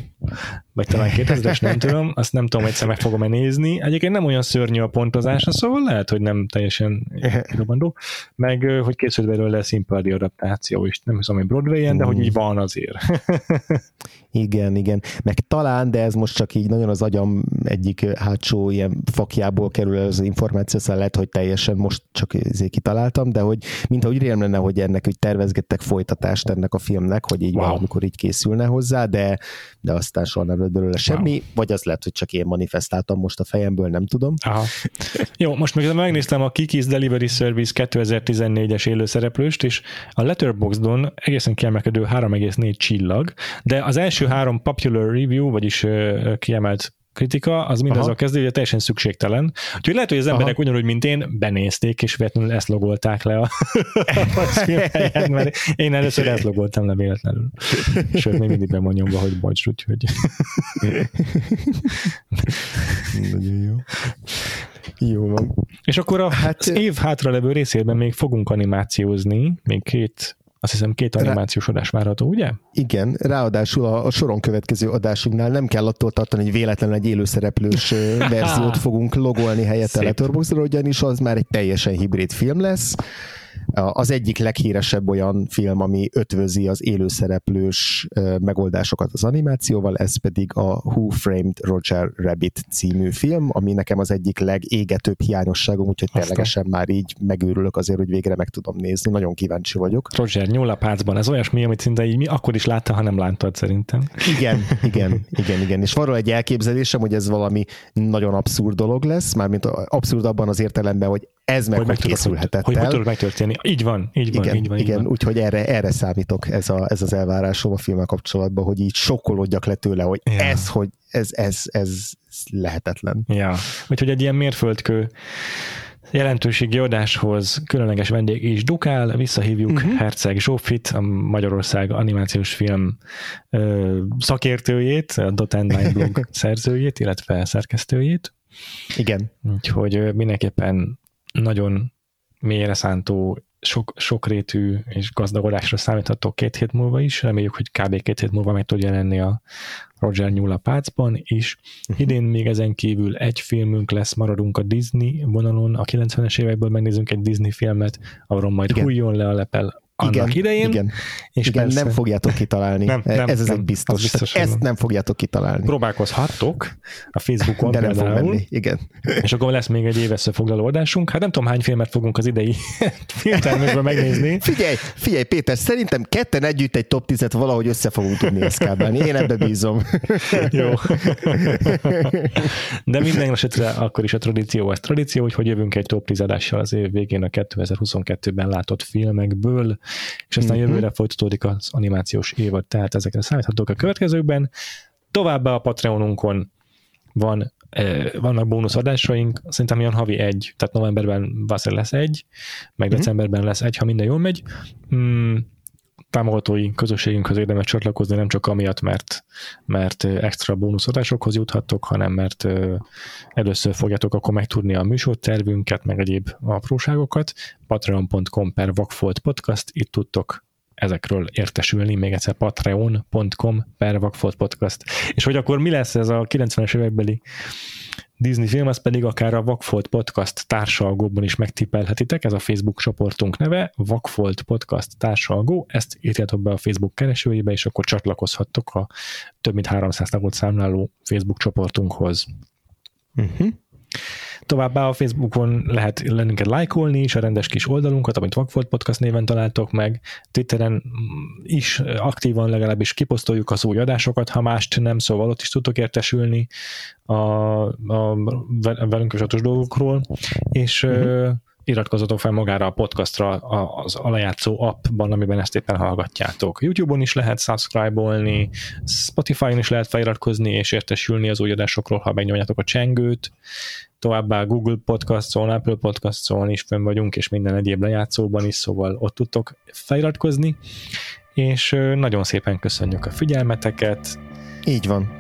vagy talán 2000-es, nem tudom, azt nem tudom, egyszer meg fogom-e nézni. Egyébként nem olyan szörnyű a pontozása, szóval lehet, hogy nem teljesen robandó. Meg, hogy készült belőle színpadi adaptáció is, nem hiszem, hogy Broadway-en, de hogy így van azért. Igen, igen. Meg talán, de ez most csak így nagyon az agyam egyik hátsó ilyen fakjából kerül az információ, szóval lehet, hogy teljesen most csak ezért kitaláltam, de hogy mintha úgy rém lenne, hogy ennek úgy tervezgettek folytatást ennek a filmnek, hogy így wow. valamikor így készülne hozzá, de, de aztán soha nem lett belőle semmi, wow. vagy az lehet, hogy csak én manifestáltam most a fejemből, nem tudom. Aha. Jó, most még megnéztem a Kiki's Delivery Service 2014-es élőszereplőst, és a Letterboxdon egészen kiemelkedő 3,4 csillag, de az első három popular review, vagyis kiemelt kritika, az mind a kezdő, hogy teljesen szükségtelen. Úgyhogy lehet, hogy az emberek Aha. ugyanúgy, mint én, benézték, és véletlenül ezt logolták le a, a mert én először ezt logoltam le véletlenül. Sőt, még mindig bemondjam, hogy bocs, úgyhogy... Nagyon jó. Jó van. És akkor a hát, az év hátralevő részében még fogunk animációzni, még két azt hiszem két animációs Rá... adás várható, ugye? Igen, ráadásul a, a soron következő adásunknál nem kell attól tartani, hogy véletlenül egy élőszereplős verziót fogunk logolni helyette Letterboxdra, ugyanis az már egy teljesen hibrid film lesz, az egyik leghíresebb olyan film, ami ötvözi az élőszereplős megoldásokat az animációval, ez pedig a Who Framed Roger Rabbit című film, ami nekem az egyik legégetőbb hiányosságom, úgyhogy ténylegesen már így megőrülök azért, hogy végre meg tudom nézni. Nagyon kíváncsi vagyok. Roger nyúl a pácban, ez olyasmi, amit szinte így mi akkor is látta, ha nem láttad szerintem. Igen, igen, igen, igen. És van egy elképzelésem, hogy ez valami nagyon abszurd dolog lesz, mármint abszurd abban az értelemben, hogy ez meg hogy, hogy készülhetett hogy, hogy, hogy megtörténni. Így van, így van, igen, így van. Igen, van. úgyhogy erre, erre számítok ez, a, ez az elvárásom a filmmel kapcsolatban, hogy így sokkolódjak le tőle, hogy ja. ez, hogy ez, ez, ez lehetetlen. Ja, úgyhogy egy ilyen mérföldkő jelentőségi adáshoz különleges vendég is dukál, visszahívjuk uh-huh. Herceg Zsófit, a Magyarország animációs film ö, szakértőjét, a Dot and blog szerzőjét, illetve szerkesztőjét. Igen. Úgyhogy mindenképpen nagyon mélyre szántó, sok, sokrétű és gazdagodásra számíthatok két hét múlva is. Reméljük, hogy kb. két hét múlva meg tud jelenni a Roger Nyúl a pácban is. Uh-huh. Idén még ezen kívül egy filmünk lesz, maradunk a Disney vonalon, a 90-es évekből megnézünk egy Disney filmet, arról majd Igen. hújjon le a lepel annak igen, idején. Igen, és igen persze, nem fogjátok kitalálni. Nem, nem, Ez az nem, egy biztos. Az biztos Ezt nem fogjátok kitalálni. Próbálkozhattok a Facebookon De nem fog menni, igen. És akkor lesz még egy év összefoglaló adásunk. Hát nem tudom, hány filmet fogunk az idei filmtermékből megnézni. Figyelj, figyelj, Péter, szerintem ketten együtt egy top 10-et valahogy össze fogunk tudni eszkábálni. Én ebbe bízom. Jó. De minden esetre akkor is a tradíció az tradíció, hogy jövünk egy top 10 adással az év végén a 2022-ben látott filmekből, és aztán uh-huh. jövőre folytatódik az animációs évad, tehát ezekre számíthatók a következőkben. Továbbá a Patreonunkon van, eh, vannak bónuszadásaink, szerintem olyan havi egy, tehát novemberben valószínűleg lesz egy, meg uh-huh. decemberben lesz egy, ha minden jól megy. Mm, támogatói közösségünkhöz érdemes csatlakozni, nem csak amiatt, mert, mert extra bónuszadásokhoz juthattok, hanem mert először fogjátok akkor megtudni a műsortervünket, meg egyéb apróságokat. patreon.com per Vagfolt Podcast, itt tudtok ezekről értesülni, még egyszer patreon.com per Vagfolt Podcast. És hogy akkor mi lesz ez a 90-es évekbeli Disney film, az pedig akár a Vakfolt Podcast társalgóban is megtippelhetitek, ez a Facebook csoportunk neve, Vakfolt Podcast társalgó, ezt írjátok be a Facebook keresőjébe, és akkor csatlakozhattok a több mint 300 tagot számláló Facebook csoportunkhoz. Uh-huh. Továbbá a Facebookon lehet lennünket lájkolni is, a rendes kis oldalunkat, amit Vagfolt Podcast néven találtok meg. Twitteren is aktívan legalábbis kiposztoljuk az új adásokat, ha mást nem, szóval ott is tudtok értesülni a, a velünk kapcsolatos dolgokról. És uh-huh iratkozzatok fel magára a podcastra az alajátszó appban, amiben ezt éppen hallgatjátok. YouTube-on is lehet subscribe-olni, Spotify-on is lehet feliratkozni és értesülni az új adásokról, ha megnyomjátok a csengőt. Továbbá Google Podcast-on, Apple Podcast-on is fönn vagyunk, és minden egyéb lejátszóban is, szóval ott tudtok feliratkozni. És nagyon szépen köszönjük a figyelmeteket. Így van.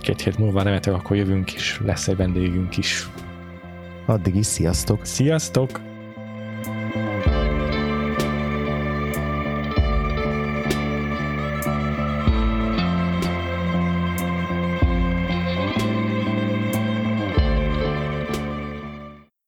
Két hét múlva remélhetőleg akkor jövünk is, lesz egy vendégünk is. Addig is sziasztok! Sziasztok!